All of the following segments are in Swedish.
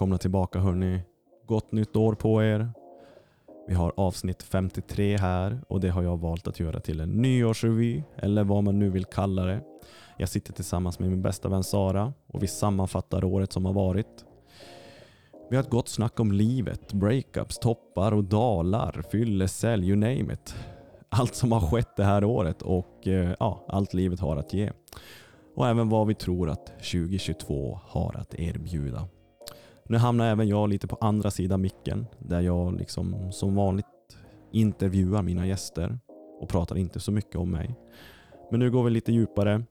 Välkomna tillbaka hörni. Gott nytt år på er. Vi har avsnitt 53 här och det har jag valt att göra till en nyårsrevy eller vad man nu vill kalla det. Jag sitter tillsammans med min bästa vän Sara och vi sammanfattar året som har varit. Vi har ett gott snack om livet, breakups, toppar och dalar, fyllecell, you name it. Allt som har skett det här året och eh, ja, allt livet har att ge. Och även vad vi tror att 2022 har att erbjuda. Nu hamnar även jag lite på andra sidan micken där jag liksom som vanligt intervjuar mina gäster och pratar inte så mycket om mig. Men nu går vi lite djupare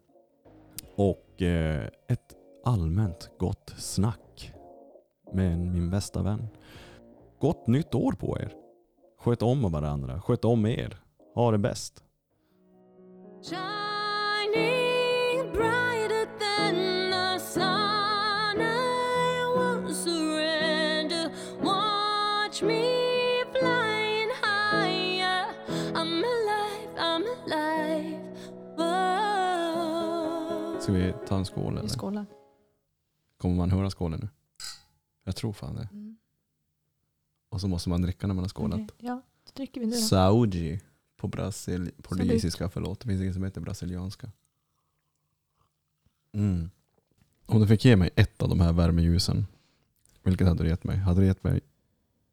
och eh, ett allmänt gott snack med min bästa vän. Gott nytt år på er! Sköt om varandra, sköt om er. Ha det bäst! Shining bright ta en skål eller? Vi skålar. Kommer man höra skålen nu? Jag tror fan det. Mm. Och så måste man dricka när man har skålat. Okej, Ja, då dricker vi nu då. Saudi på brasil portugisiska, förlåt. Det finns inget som heter brasilianska. Mm. Om du fick ge mig ett av de här värmeljusen, vilket hade du gett mig? Hade du gett mig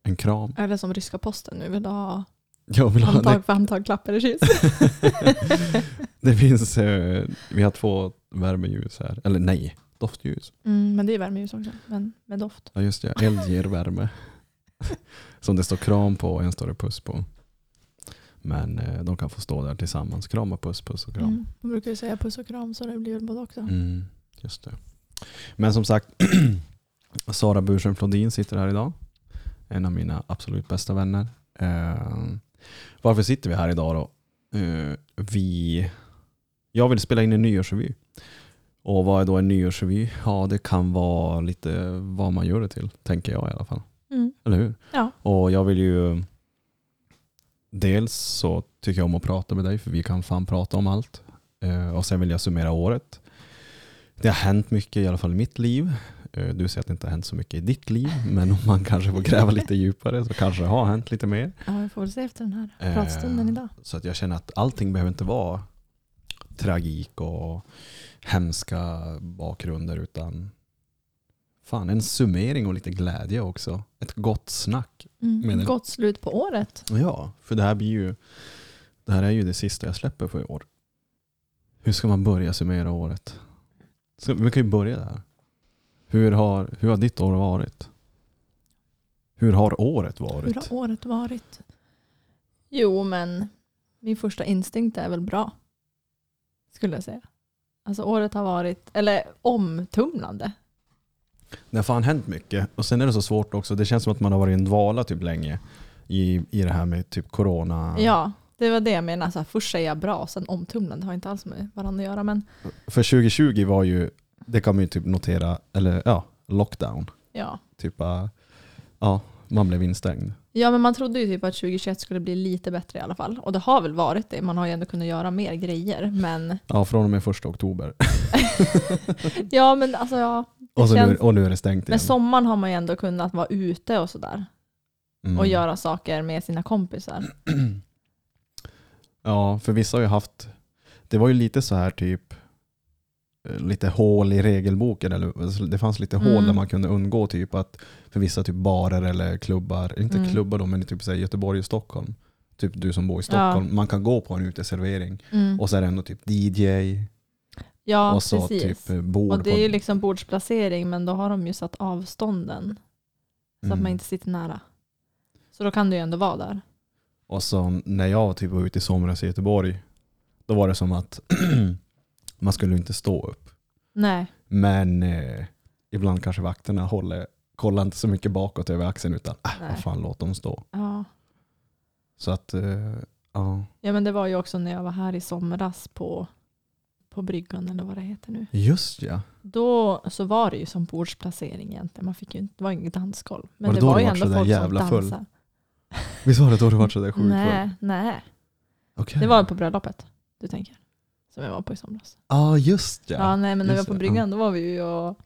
en kram? Är det som ryska posten nu? Vill du ha Jag vill ha handtag för handtag, klapp eller kyss? Det finns, eh, vi har två värmeljus här. Eller nej, doftljus. Mm, men det är värmeljus också, men med doft. Ja just det, eld ger värme. Som det står kram på och en står det puss på. Men eh, de kan få stå där tillsammans. Kram och puss, puss och kram. Mm. Man brukar ju säga puss och kram så det blir väl både också. Mm, just det. Men som sagt, Sara Bursen Flodin sitter här idag. En av mina absolut bästa vänner. Eh, varför sitter vi här idag då? Eh, vi, jag vill spela in en nyårsrevy. Och vad är då en nyårsrevy? Ja, det kan vara lite vad man gör det till, tänker jag i alla fall. Mm. Eller hur? Ja. Och jag vill ju... Dels så tycker jag om att prata med dig för vi kan fan prata om allt. Eh, och sen vill jag summera året. Det har hänt mycket i alla fall i mitt liv. Eh, du säger att det inte har hänt så mycket i ditt liv. Men om man kanske får gräva lite djupare så kanske det har hänt lite mer. ja, vi får väl se efter den här Eh, pratstunden idag. Så att jag känner att allting behöver inte vara tragik och hemska bakgrunder utan fan en summering och lite glädje också. Ett gott snack. Mm. menar- Gott slut på året. Ja, för det här blir ju det här är ju det sista jag släpper för i år. Hur ska man börja summera året? Så vi kan ju börja där. Hur har, hur har ditt år varit? Hur har året Hur varit? har året varit? Jo, men min första instinkt är väl bra. Skulle jag säga. Alltså året har varit, eller omtumlande. Det har fan hänt mycket. Och sen är det så svårt också. Det känns som att man har varit i en dvala typ länge. I, i det här med typ corona. Ja, det var det jag menade. Så här, först säger jag bra, sen omtumlande. Det har inte alls med varandra att göra. Men För 2020 var ju, det kan man ju typ notera, eller ja, lockdown. ja. Typ, ja, man blev instängd. Ja, men man trodde ju typ att 2021 skulle bli lite bättre i alla fall. Och det har väl varit det. Man har ju ändå kunnat göra mer grejer. Men Ja, från och med första oktober. ja, men alltså ja. Och, så nu, känns, och nu är det stängt igen. med sommaren har man ju ändå kunnat vara ute och sådär. Mm. Och göra saker med sina kompisar. Ja, för vissa har ju haft, det var ju lite så här typ, lite hål i regelboken. Eller, alltså, det fanns lite hål Mm. där man kunde undgå typ att för vissa typ barer eller klubbar, inte Mm. klubbar då men typ så här, Göteborg och Stockholm. Typ du som bor i Stockholm, man kan gå på en uteservering Mm. och så är det ändå typ DJ Ja, och så precis. typ bord. och det är ju liksom bordsplacering, men då har de ju satt avstånden. Så att Mm. man inte sitter nära. Så då kan du ju ändå vara där. Och så när jag typ var ute i somras i Göteborg, då var det som att man skulle inte stå upp. Nej. Men eh, ibland kanske vakterna håller, kollar inte så mycket bakåt över axeln utan äh, Nej. vad fan låt dem stå. Ja. Så att, eh, ja. ja, men det var ju också när jag var här i somras på, på bryggan eller vad det heter nu. Just ja. Då så var det ju som bordsplacering egentligen. Man fick ju, inte- det var inget dansgolv. Men Var det det, då var du ju var ändå så där folk jävla som full? dansade. Visst var det då du var sådär sjukt full? Nej, nej. Okej. Det var på bröllopet du tänker. Som jag var på i somras. Ja just ja. Ja, nej, men när vi var på bryggan då var vi ju och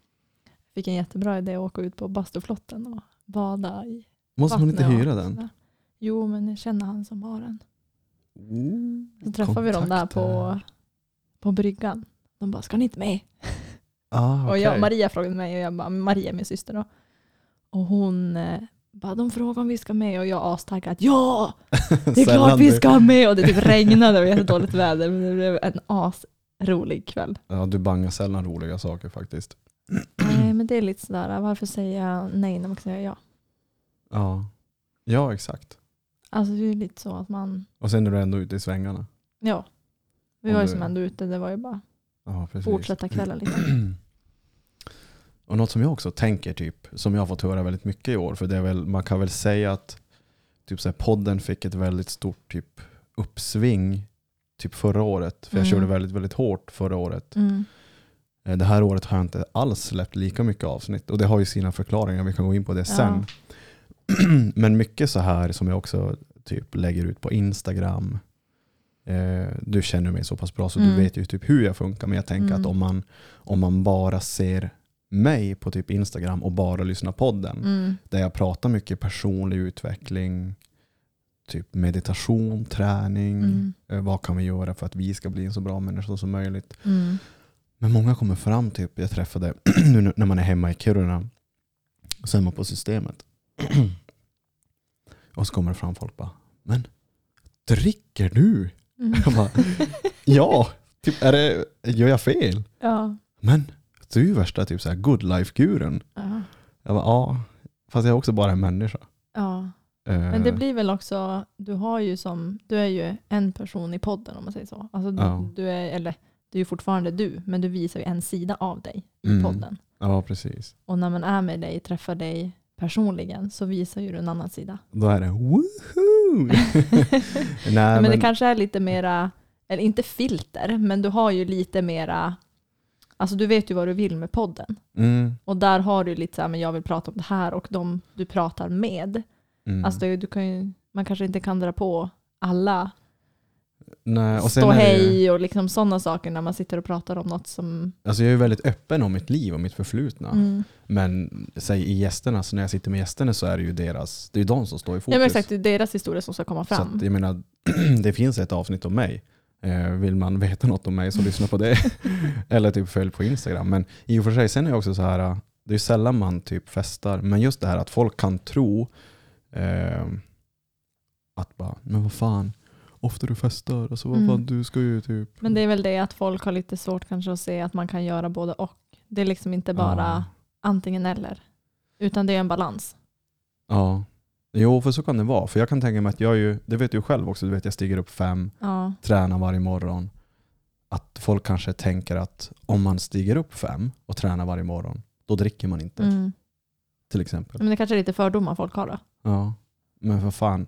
fick en jättebra idé att åka ut på bastuflotten och bada i Måste man inte hyra den? sådär. Jo, men jag känner han som har den. Oh, Så träffade vi dem där på, kontakter. på bryggan. De bara, ska ni inte med? Ah, Och jag. Maria frågade mig och jag bara, Maria är min syster då. Och hon eh, bara, de frågar om vi ska med och jag astaggad, ja! Det är klart vi ska med! Och det typ regnade och vi hade dåligt väder men det blev en asrolig kväll. Ja, du bangar sällan roliga saker faktiskt. Nej men det är lite sådär, varför säger jag nej när man kan säga ja? Ja, ja exakt. Alltså det är lite så att man, Och sen är du ändå ute i svängarna. ja. Vi Om var ju du- som ändå ute, det var ju bara Ja, precis. fortsätta kvällen liksom. Och något som jag också tänker, typ, som jag har fått höra väldigt mycket i år, för det är väl, man kan väl säga att typ så här, podden fick ett väldigt stort typ, uppsving typ förra året. För jag Mm. körde väldigt, väldigt hårt förra året. Mm. Eh, Det här året har jag inte alls släppt lika mycket avsnitt och det har ju sina förklaringar, vi kan gå in på det sen. Men mycket så här som jag också typ lägger ut på Instagram. Eh, du känner mig så pass bra så du Mm. vet ju typ hur jag funkar. Men jag tänker Mm. att om man, om man bara ser mig på typ Instagram och bara lyssnar på podden. Mm. Där jag pratar mycket personlig utveckling, typ meditation, träning. Mm. Eh, vad kan vi göra för att vi ska bli en så bra människa som möjligt. Mm. Men många kommer fram, typ, jag träffade nu när man är hemma i Kiruna, och så är man på systemet. och så kommer det fram folk bara, men dricker du? Mm. Jag bara, ja, typ, är det, gör jag fel? Ja. Men du är ju värsta typ så här good life-guren. Ja. Jag bara, ja, fast jag är också bara en människa. ja. Eh, Men det blir väl också, du har ju som, du är ju en person i podden om man säger så. Alltså du, Ja. du är, eller du är ju fortfarande du, men du visar ju en sida av dig i Mm. podden. Ja, precis. Och när man är med dig, träffar dig personligen, så visar ju du en annan sida. Då är det woohoo! Nej, men, det kanske är lite mera, eller inte filter, men du har ju lite mera, alltså du vet ju vad du vill med podden. mm, Och där har du lite så här, men jag vill prata om det här och de du pratar med. mm. Alltså du kan ju, man kanske inte kan dra på alla Nej, och stå det ju- hej och liksom sådana saker när man sitter och pratar om något som... Alltså jag är ju väldigt öppen om mitt liv och mitt förflutna. Mm. Men säg i gästerna, så när jag sitter med gästerna så är det ju deras, det är de som står i fokus. Ja men exakt, det är deras historia som ska komma så fram. att, jag menar, det finns ett avsnitt om mig. Eh, vill man veta något om mig så lyssna på det. Eller typ följ på Instagram. Men i och för sig, sen är det också så här, det är sällan man typ festar, men just det här att folk kan tro eh, att bara, men vad fan, ofta du festar, alltså vad Mm. fan, du ska ju typ... Men det är väl det att folk har lite svårt kanske att se att man kan göra både och. Det är liksom inte bara Ja. antingen eller. Utan det är en balans. Ja. Jo, för så kan det vara. För jag kan tänka mig att jag ju, det vet du själv också, du vet jag stiger upp fem, Ja. tränar varje morgon. Att folk kanske tänker att om man stiger upp fem och tränar varje morgon, då dricker man inte. Mm. Till exempel. Men det kanske är lite fördomar folk har då. Ja. Men för fan,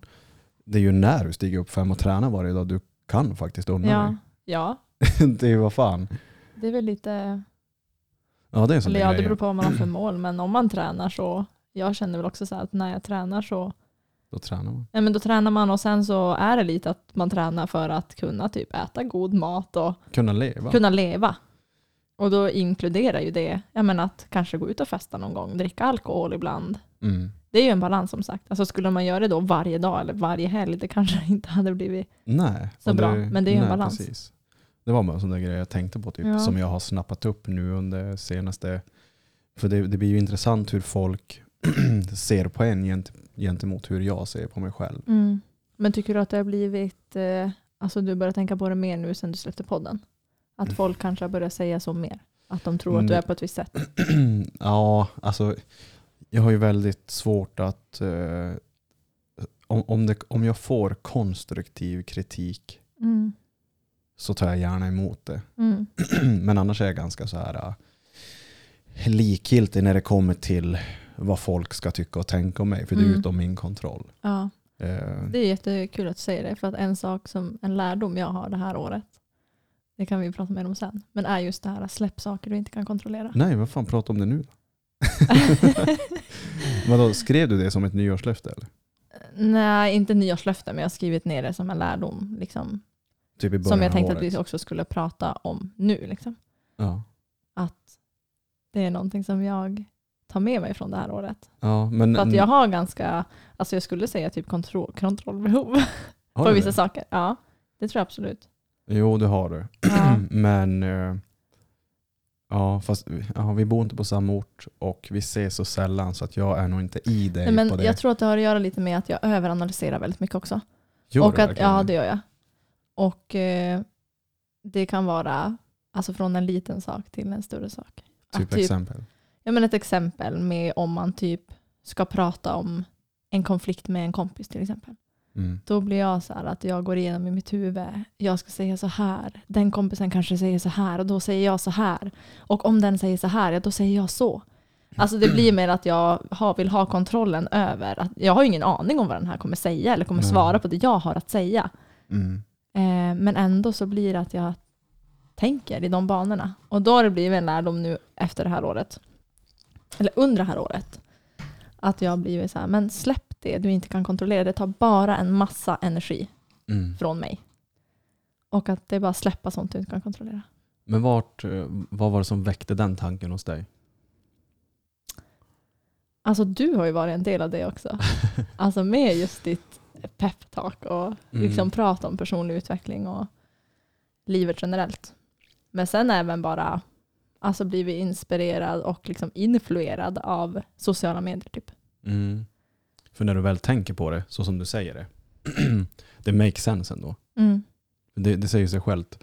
det är ju när du stiger upp fem och tränar varje dag du kan faktiskt unna Ja. ja, dig. det är ju vad fan. det är väl lite... Ja, det är en sån Eller ja, det beror på vad man har för mål. Men om man tränar så... Jag känner väl också så här att när jag tränar så... Då tränar man. Ja, men då tränar man och sen så är det lite att man tränar för att kunna typ äta god mat och Kunna leva. kunna leva. Och då inkluderar ju det, jag menar att kanske gå ut och festa någon gång, dricka alkohol ibland. Mm. Det är ju en balans som sagt. Alltså skulle man göra det då varje dag eller varje helg, det kanske inte hade blivit... Nej. Så och bra, men det är ju en balans. Precis. Det var bara en sån där grej jag tänkte på typ, Ja. som jag har snappat upp nu under senaste... För det, det blir ju intressant hur folk ser på en gent, gentemot hur jag ser på mig själv. Men tycker du att det har blivit, eh, alltså du börjar tänka på det mer nu sen du släppte podden? Att folk kanske har börjat säga så mer? Att de tror att du Mm. är på ett visst sätt? ja, alltså jag har ju väldigt svårt att... eh, om, om, det, om jag får konstruktiv kritik Mm. så tar jag gärna emot det. Mm. Men annars är jag ganska så här uh, likgiltig när det kommer till vad folk ska tycka och tänka om mig. För det är Mm. utom min kontroll. Ja, Eh, det är jättekul att du säger det. För att en sak som, en lärdom jag har det här året, det kan vi prata mer om sen, men är just det här att släpp saker du inte kan kontrollera. nej, vad fan, prata om det nu då. Vadå, skrev du det som ett nyårslöfte eller? Nej, inte nyårslöfte, men jag har skrivit ner det som en lärdom. Liksom, Typ som jag tänkte att vi också skulle prata om nu. Liksom. Ja. Att det är någonting som jag ta med mig från det här året. Ja, men, För att jag har ganska, alltså jag skulle säga typ kontroll, kontrollbehov på vissa det? saker. Ja, det tror jag absolut. Jo, det har du. Ja. Men eh, ja, fast ja, vi bor inte på samma ort och vi ses så sällan så att jag är nog inte i dig Nej, men på det. jag tror att det har att göra lite med att jag överanalyserar väldigt mycket också. Gör och du att, ja, det gör jag. Och eh, det kan vara alltså från en liten sak till en större sak. Typ typ, exempel. Ja, men ett exempel med om man typ ska prata om en konflikt med en kompis till exempel. Mm. Då blir jag så här att jag går igenom i mitt huvud. Jag ska säga så här. Den kompisen kanske säger så här och då säger jag så här. Och om den säger så här, ja då säger jag så. Alltså det blir mer att jag har, vill ha kontrollen över. Att jag har ingen aning om vad den här kommer säga eller kommer svara på det jag har att säga. Mm. Eh, men ändå så blir det att jag tänker i de banorna. Och då har det blivit en lärdom nu efter det här året. Eller under det här året. Att jag har blivit så här, men släpp det du inte kan kontrollera. Det tar bara en massa energi Mm. från mig. Och att det är bara släppa sånt du inte kan kontrollera. Men vart, eh, vad var det som väckte den tanken hos dig? Alltså du har ju varit en del av det också. Alltså med just ditt peptalk och liksom Mm. prata om personlig utveckling och livet generellt. Men sen även bara alltså blivit inspirerad och liksom influerad av sociala medier typ. Mm. För när du väl tänker på det, så som du säger det, det makes sense ändå. Mm. Det, det säger sig självt.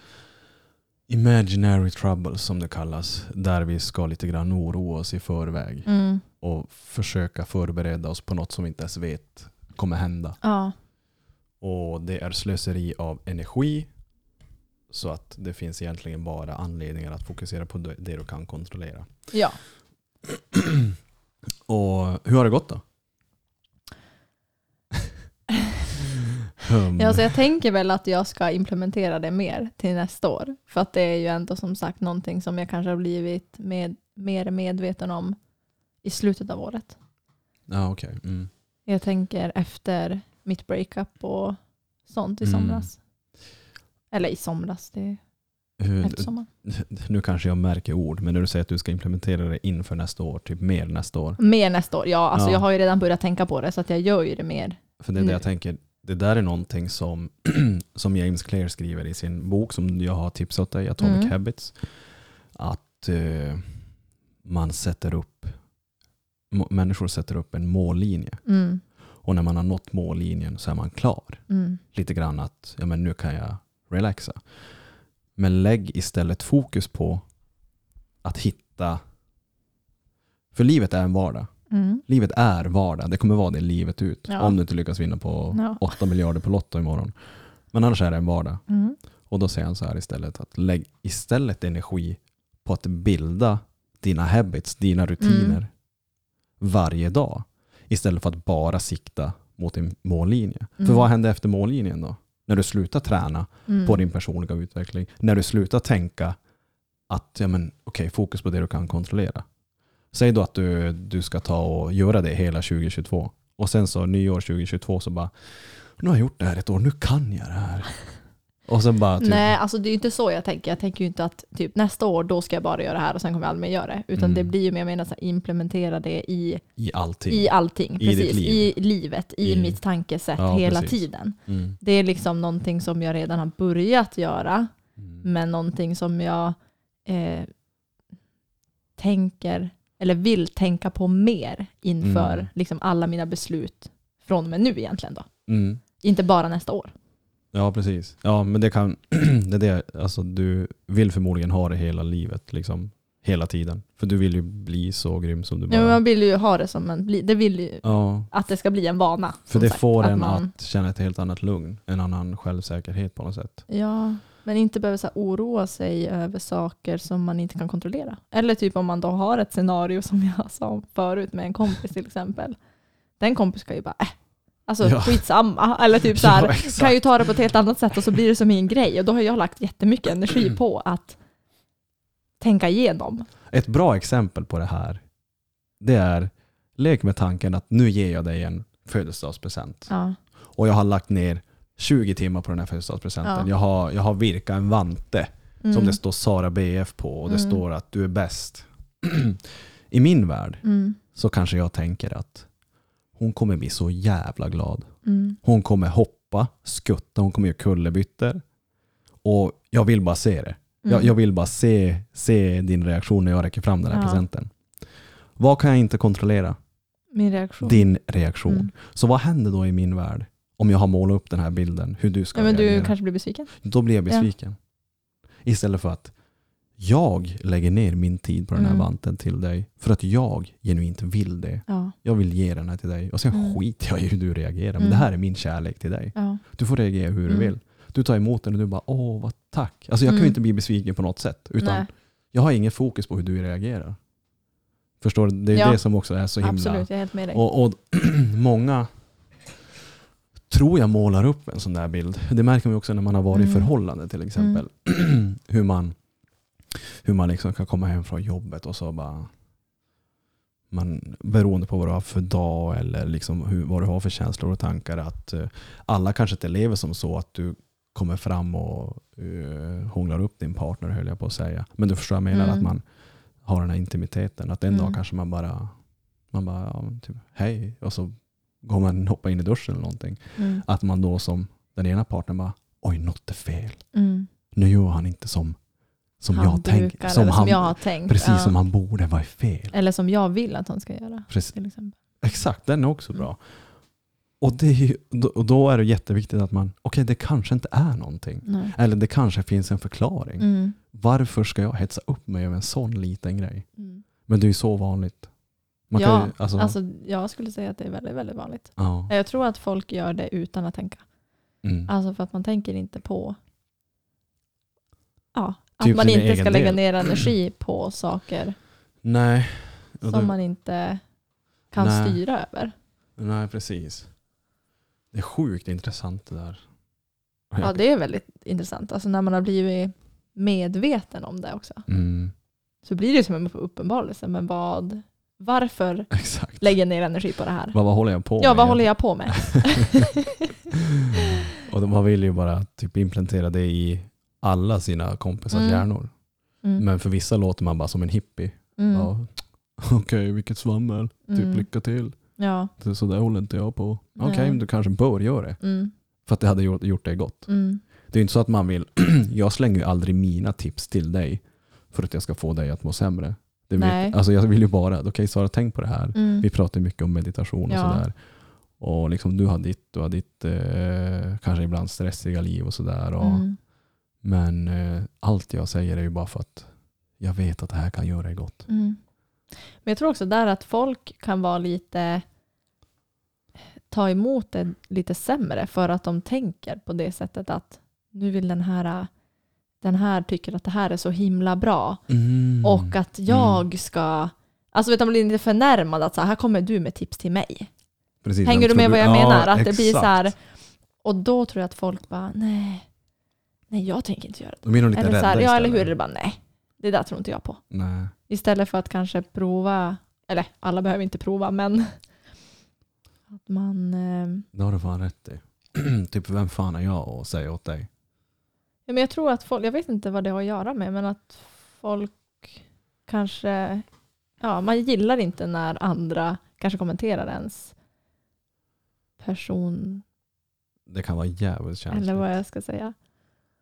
Imaginary troubles som det kallas, där vi ska lite grann oroa oss i förväg Mm. och försöka förbereda oss på något som vi inte ens vet kommer hända. Ja. Och det är slöseri av energi. Så att det finns egentligen bara anledningar att fokusera på det du kan kontrollera. ja. Och hur har det gått då? Hum. Ja, alltså jag tänker väl att jag ska implementera det mer till nästa år. För att det är ju ändå som sagt någonting som jag kanske har blivit med, mer medveten om i slutet av året. Ja, okej. Mm. Jag tänker efter mitt breakup och sånt i Mm. somras. Eller i somras, det Hur, efter sommaren. nu kanske jag märker ord, men när du säger att du ska implementera det inför nästa år, typ mer nästa år. Mer nästa år, ja. Alltså Ja. Jag har ju redan börjat tänka på det så att jag gör ju det mer. För det är det Nu. jag tänker, det där är någonting som, som James Clear skriver i sin bok som jag har tipsat dig, Atomic Mm. Habits. Att eh, man sätter upp, människor sätter upp en mållinje. Mm. Och när man har nått mållinjen så är man klar. Mm. Lite grann att ja, men nu kan jag relaxa. Men lägg istället fokus på att hitta, för livet är en vardag. Mm. Livet är vardag, det kommer vara det livet ut. Ja. Om du inte lyckas vinna på Ja. 8 miljarder på Lotto imorgon. Men annars är det en vardag. Mm. Och då säger han så här istället, att lägg istället energi på att bilda dina habits, dina rutiner Mm. varje dag. Istället för att bara sikta mot en mållinje. För Mm. vad händer efter mållinjen då? När du slutar träna Mm. på din personliga utveckling. När du slutar tänka att ja, men, okej, fokus på det du kan kontrollera. Säg då att du, du ska ta och göra det hela 2022. Och sen så nyår 2022 så bara, nu har jag gjort det här ett år, nu kan jag det här. Och sen bara, typ, Nej, alltså det är ju inte så jag tänker. Jag tänker ju inte att typ nästa år då ska jag bara göra det här och sen kommer jag aldrig mer göra det. Utan Mm. det blir ju mer, jag menar, så här, implementera det i, i allting. i allting. I precis. liv. I livet, i, I- mitt tankesätt Ja, hela precis. tiden. Mm. Det är liksom någonting som jag redan har börjat göra. Mm. Men någonting som jag eh, tänker, eller vill tänka på mer inför Mm. liksom alla mina beslut från och med nu egentligen då. Mm. Inte bara nästa år. Ja, precis. Ja, men det kan, det är det, alltså du vill förmodligen ha det hela livet, liksom hela tiden. För du vill ju bli så grym som du bara... Ja, man vill ju ha det som en, det vill ju ja, att det ska bli en vana. för det sagt. får en man- att känna ett helt annat lugn, en annan självsäkerhet på något sätt. Ja, men inte behöver så här oroa sig över saker som man inte kan kontrollera. Eller typ om man då har ett scenario som jag sa förut med en kompis till exempel. Den kompis ska ju bara, äh, alltså Ja. skitsamma. Eller typ så här, Ja, kan ju ta det på ett helt annat sätt och så blir det som min grej. Och då har jag lagt jättemycket energi på att tänka igenom. Ett bra exempel på det här, det är lek med tanken att nu ger jag dig en födelsedagspresent. Ja. Och jag har lagt ner 20 timmar på den här födelsedagspresenten. Ja. Jag, har, jag har virkat en vante Mm. som det står Sara BF på och det Mm. står att du är bäst. i min värld Mm. så kanske jag tänker att hon kommer bli så jävla glad. Mm. Hon kommer hoppa, skutta, hon kommer göra kullerbyttor. Och jag vill bara se det. Jag, Mm. jag vill bara se, se din reaktion när jag räcker fram den här Ja. presenten. Vad kan jag inte kontrollera? Min reaktion. Din reaktion. Mm. Så vad händer då i min värld? Om jag har målat upp den här bilden, hur du ska Ja, men du reagera. kanske blir besviken? Då blir jag Ja. besviken. Istället för att jag lägger ner min tid på den här Mm. vanten till dig för att jag genuint vill det. Ja. Jag vill ge den här till dig och sen Mm. skiter jag i hur du reagerar. Men Mm. det här är min kärlek till dig. ja. Du får reagera hur du Mm. vill. Du tar emot den och du bara åh vad tack. Alltså jag kan ju Mm. inte bli besviken på något sätt. Utan Nej, jag har ingen fokus på hur du reagerar. Förstår du? Det är Ja. det som också är så himla... absolut. Jag är helt med dig. Och, och många tror jag målar upp en sån där bild. Det märker man också när man har varit i Mm. förhållande till exempel. hur man, hur man liksom kan komma hem från jobbet och så bara man, beroende på vad du har för dag eller liksom hur, vad du har för känslor och tankar. Att eh, alla kanske inte lever som så att du kommer fram och uh, hånglar upp din partner höll jag på att säga. Men du förstår vad jag menar, Mm. att man har den här intimiteten. Att en Mm. dag kanske man bara, man bara ja, typ, hej och så går man hoppa in i duschen eller någonting. Mm. Att man då som den ena partnern bara, oj något är fel. Mm. Nu gör han inte som, som han jag brukar, Som han, som jag har tänkt. precis ja. som han borde, vad är fel? Eller som jag vill att han ska göra. Precis, exakt, den är också Mm. bra. Och, det ju, då- och då är det jätteviktigt att man, okej det kanske inte är någonting. Nej. Eller det kanske finns en förklaring. Mm. Varför ska jag hetsa upp mig över en sån liten grej? Mm. Men det är ju så vanligt. Man ja, ju, alltså, alltså, jag skulle säga att det är väldigt, väldigt vanligt. ja, Jag tror att folk gör det utan att tänka. mm. Alltså för att man tänker inte på ja, Typ att man inte ska lägga del. ner energi på saker Nej. Som då- man inte kan Nej. styra över. Nej, precis. Det är sjukt intressant det där. Ja, det är väldigt intressant. Alltså när man har blivit medveten om det också. Mm, Så blir det som en uppenbarelse. Men vad, varför exakt. lägger jag ner energi på det här? Vad, vad håller jag på Ja, med? vad håller jag på med? Och de- man vill ju bara typ implementera det i alla sina kompisars Mm. hjärnor. Mm. Men för vissa låter man bara som en hippie. Mm. Ja. Okej, vilket svammel. Typ Mm. lycka till. Ja. Det, så där håller inte jag på. Okej, Nej. men du kanske bör göra det. Mm. För att det hade gjort, gjort dig gott. Mm. Det är inte så att man vill, jag slänger ju aldrig mina tips till dig för att jag ska få dig att må sämre. Det Nej. vet, alltså jag vill ju bara, okej Sara tänk på det här. Mm. Vi pratar mycket om meditation och Ja. sådär. Och liksom du har ditt, du har ditt eh, kanske ibland stressiga liv och sådär. Och, Mm. Men eh, allt jag säger är ju bara för att jag vet att det här kan göra dig gott. Mm. Men jag tror också där att folk kan vara lite ta emot det lite sämre för att de tänker på det sättet att nu vill den här den här tycker att det här är så himla bra Mm. och att jag ska alltså vet man blir lite förnärmad att så här, här kommer du med tips till mig. Precis, Hänger du med vad jag menar? Ja, Att det blir så här, exakt. och då tror jag att folk bara nej, nej jag tänker inte göra det. Då blir de lite Eller, så rädda här, ja, eller hur? det bara nej, det där tror inte jag på. Nej. Istället för att kanske prova, eller alla behöver inte prova, men att man, eh, Det har du fan rätt i. typ vem fan är jag att säga åt dig? ja, men jag tror att folk, jag vet inte vad det har att göra med, men att folk kanske, ja man gillar inte när andra kanske kommenterar ens person, Det kan vara jävligt känsligt. eller vad jag ska säga.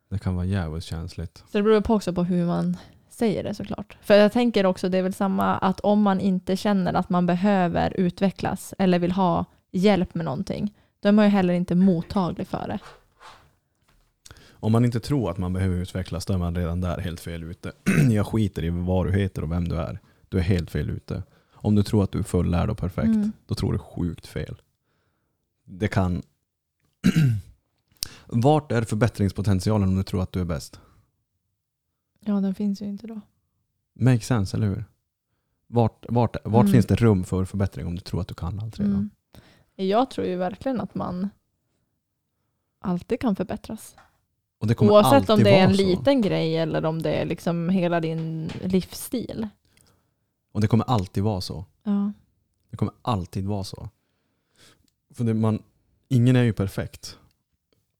Det kan vara jävligt känsligt. Så det beror på också på hur man säger det såklart. För jag tänker också, det är väl samma att om man inte känner att man behöver utvecklas eller vill ha hjälp med någonting, då är man ju heller inte mottaglig för det. Om man inte tror att man behöver utvecklas då är man redan där helt fel ute. Jag skiter i vad du heter och vem du är. Du är helt fel ute. Om du tror att du är fullärd och perfekt, Mm. då tror du sjukt fel. Det kan... Vart är förbättringspotentialen om du tror att du är bäst? Ja, den finns ju inte då. Make sense, eller hur? Vart, vart, vart Mm. finns det rum för förbättring om du tror att du kan allt redan? Mm. Jag tror ju verkligen att man alltid kan förbättras. Oavsett om det är en så. liten grej eller om det är liksom hela din livsstil. Och det kommer alltid vara så. Ja. Det kommer alltid vara så. För det, man, ingen är ju perfekt.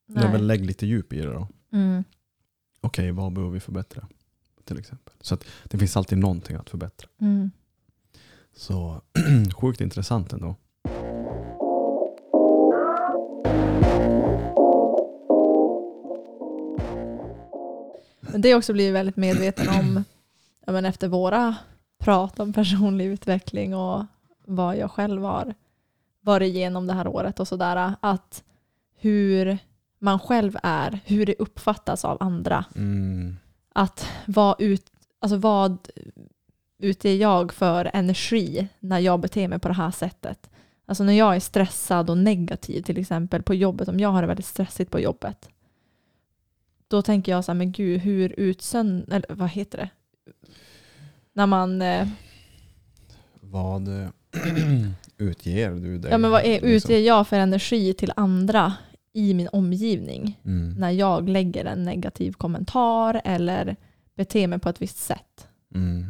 Nej. Men lägg lite djup i det då. Mm. Okej, vad behöver vi förbättra? Till exempel. Så att det finns alltid någonting att förbättra. Mm. Så sjukt intressant ändå. Men det också blivit väldigt medveten om, ja, men efter våra prat om personlig utveckling och vad jag själv har varit igenom det här året och sådär, att hur man själv är, hur det uppfattas av andra. Mm. Att vad, ut, alltså vad utger jag för energi när jag beter mig på det här sättet? Alltså när jag är stressad och negativ till exempel på jobbet, om jag har det väldigt stressigt på jobbet, då tänker jag så här, men gud, hur utsön... Eller vad heter det? När man... Eh, Vad eh, utger du dig? ja, men vad är, liksom? utger jag för energi till andra i min omgivning Mm. när jag lägger en negativ kommentar eller beter mig på ett visst sätt? Mm.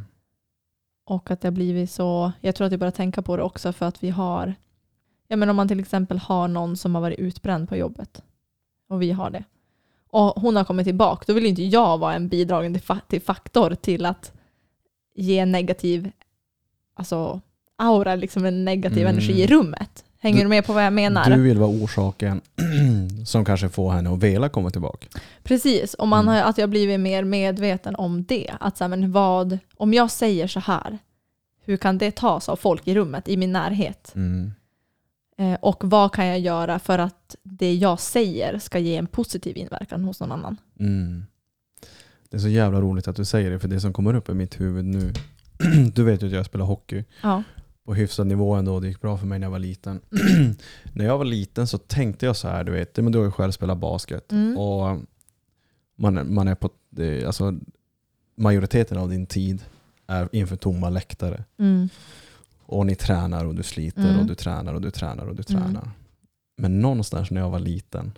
Och att det har blivit så, jag tror att jag börjar tänka på det också för att vi har, ja men om man till exempel har någon som har varit utbränd på jobbet och vi har det. Och hon har kommit tillbaka, då vill inte jag vara en bidragande till faktor till att ge negativ alltså, aura, liksom en negativ Mm. energi i rummet. Hänger Du- du, med på vad jag menar? Du vill vara orsaken som kanske får henne att vilja komma tillbaka. Precis, och man Mm. har, att jag blivit mer medveten om det. Att så här, men vad, om jag säger så här, hur kan det tas av folk i rummet i min närhet? Mm. Eh, och vad kan jag göra för att det jag säger ska ge en positiv inverkan hos någon annan? Mm. Det är så jävla roligt att du säger det, för det som kommer upp i mitt huvud nu, du vet ju att jag spelar hockey Ja. På hyfsad nivå ändå, det gick bra för mig när jag var liten. när jag var liten så tänkte jag så här, du vet, men du har ju själv spelat basket Mm. och man, man är på, alltså, majoriteten av din tid är inför tomma läktare. Mm. Och ni tränar och du sliter Mm. och du tränar och du tränar och du Mm. tränar. Men någonstans när jag var liten,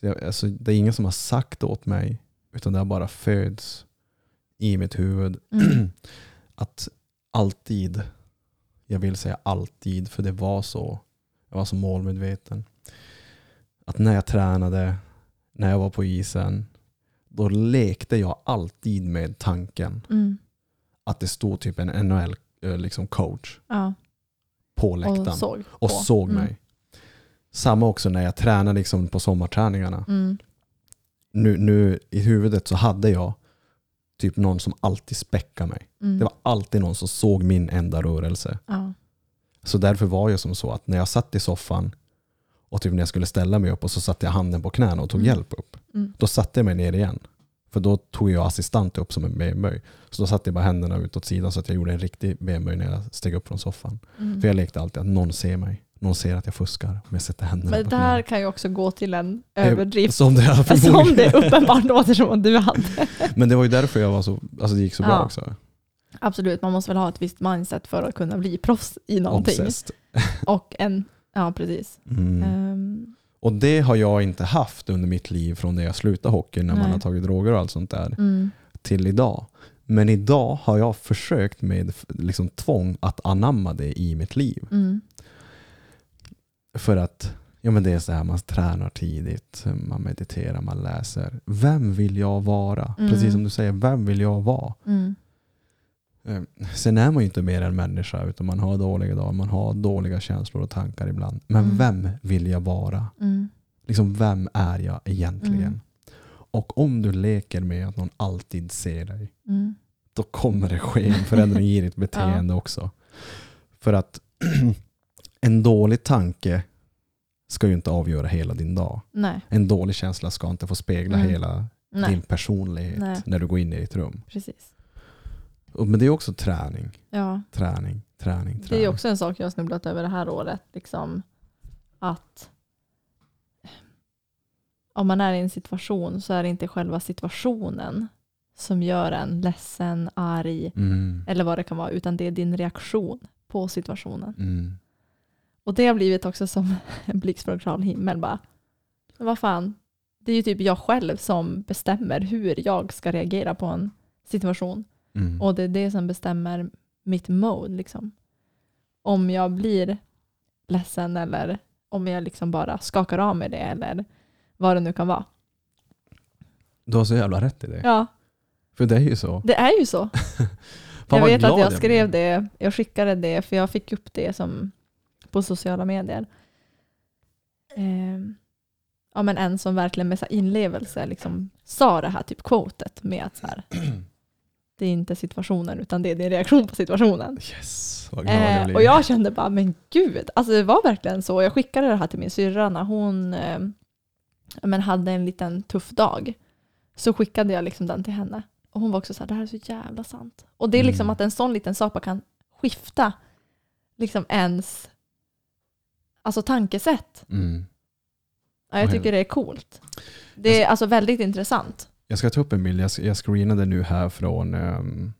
så jag, alltså, det är ingen som har sagt åt mig, utan det har bara föds i mitt huvud Mm. att alltid, jag vill säga alltid, för det var så, jag var så målmedveten. Att när jag tränade, när jag var på isen, då lekte jag alltid med tanken Mm. att det stod typ en NHL eh, liksom coach Ja. på läktaren Och såg. och såg Mm. mig. Samma också när jag tränade liksom på sommarträningarna. Mm. Nu, nu i huvudet så hade jag typ någon som alltid späckade mig. Mm. Det var alltid någon som såg min enda rörelse. ja. Så därför var jag som så att när jag satt i soffan och typ när jag skulle ställa mig upp och så satte jag handen på knäna och tog Mm. hjälp upp. Mm. Då satte jag mig ner igen. För då tog jag assistent upp som en benböj. Så då satte jag bara händerna utåt sidan så att jag gjorde en riktig benböj när jag steg upp från soffan. Mm. För jag lekte alltid att någon ser mig. Någon ser att jag fuskar om jag sätter händerna Men det där kan ju också gå till en Eh, överdrift. Som det, är Som det uppenbart låter som att du hade. Men det var ju därför jag var så, alltså det gick så bra Ja. också. Absolut, man måste väl ha ett visst mindset för att kunna bli proffs i någonting. Obsessed. Och en, ja precis. Mm. Ehm, Och det har jag inte haft under mitt liv från det jag slutade hockey när man Nej. har tagit droger och allt sånt där mm, till idag. Men idag har jag försökt med liksom tvång att anamma det i mitt liv. mm, För att ja, men det är så här, man tränar tidigt, man mediterar, man läser. Vem vill jag vara? Mm. Precis som du säger, vem vill jag vara? mm, Eh, Sen är man ju inte mer än människa utan man har dåliga dagar, man har dåliga känslor och tankar ibland. Men Mm. vem vill jag vara? mm, Liksom, vem är jag egentligen? Mm. Och om du leker med att någon alltid ser dig, mm, då kommer det ske en förändring i ditt beteende också. För att en dålig tanke ska ju inte avgöra hela din dag. nej, En dålig känsla ska inte få spegla Mm. hela din nej, personlighet Nej. när du går in i ditt rum. precis. Men det är också träning, Ja, träning, träning, träning. det är också en sak jag har snubblat över det här året. Liksom, att om man är i en situation så är det inte själva situationen som gör en ledsen, arg Mm. eller vad det kan vara, utan det är din reaktion på situationen. Mm. Och det har blivit också som en blixt från klar himmel. Bara, men vad fan, det är ju typ jag själv som bestämmer hur jag ska reagera på en situation. Mm. Och det är det som bestämmer mitt mode. Liksom. Om jag blir ledsen eller om jag liksom bara skakar av mig det eller vad det nu kan vara. Du har så jävla rätt i det. Ja, För det är ju så. det är ju så. jag vet att jag skrev det, jag skickade det för jag fick upp det som på sociala medier. Ehm, ja, men en som verkligen med så inlevelse liksom sa det här typ quotet med att så här, det är inte situationen utan det är din reaktion på situationen. Yes, Eh, och jag kände bara, men gud, alltså det var verkligen så. Jag skickade det här till min syrra när hon eh, men hade en liten tuff dag. Så skickade jag liksom den till henne. Och hon var också så här, det här är så jävla sant. Och det är liksom Mm. att en sån liten sak kan skifta liksom ens alltså tankesätt. Mm. Ja, jag tycker det är coolt. Det är alltså väldigt intressant. Jag ska ta upp en bild, jag, jag screenade nu här från ehm,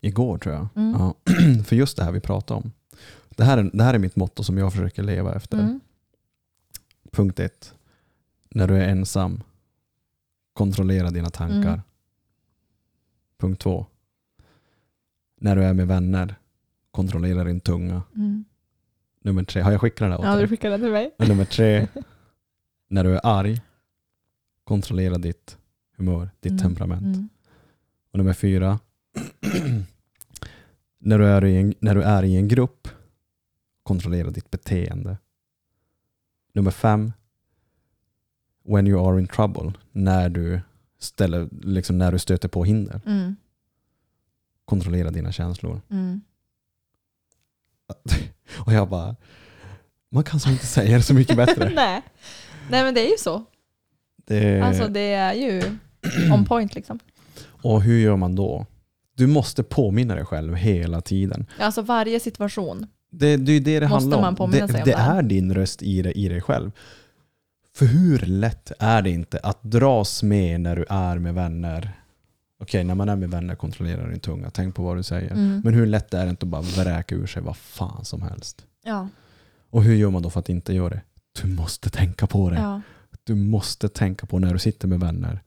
igår tror jag. Mm. Ja. För just det här vi pratade om. Det här, är, det här är mitt motto som jag försöker leva efter. Mm. Punkt ett. När du är ensam, kontrollera dina tankar. Mm. Punkt två. När du är med vänner, kontrollera din tunga. Mm. Nummer tre, har jag skickat den där åt Ja, dig? du skickade den till mig. Och nummer tre, när du är arg, kontrollera ditt humör, ditt Mm. temperament. Mm. Och nummer fyra, när, du är i en, när du är i en grupp, kontrollera ditt beteende. Nummer fem, when you are in trouble, när du, ställer, liksom när du stöter på hinder, Mm. kontrollera dina känslor. Mm. Och jag bara, man kan så inte säga det så mycket bättre. Nej. Nej men det är ju så. Det, Alltså det är ju on point liksom. och hur gör man då? Du måste påminna dig själv hela tiden. Alltså varje situation. Det, det är ju det det Måste handlar om. det det är din röst i, det, i dig själv. För hur lätt är det inte att dras med när du är med vänner? Okej, när man är med vänner kontrollerar din tunga. Tänk på vad du säger. Mm. Men hur lätt är det inte att bara vräka ur sig vad fan som helst? Ja. Och hur gör man då för att inte göra det? Du måste tänka på det. ja. Du måste tänka på när du sitter med vänner.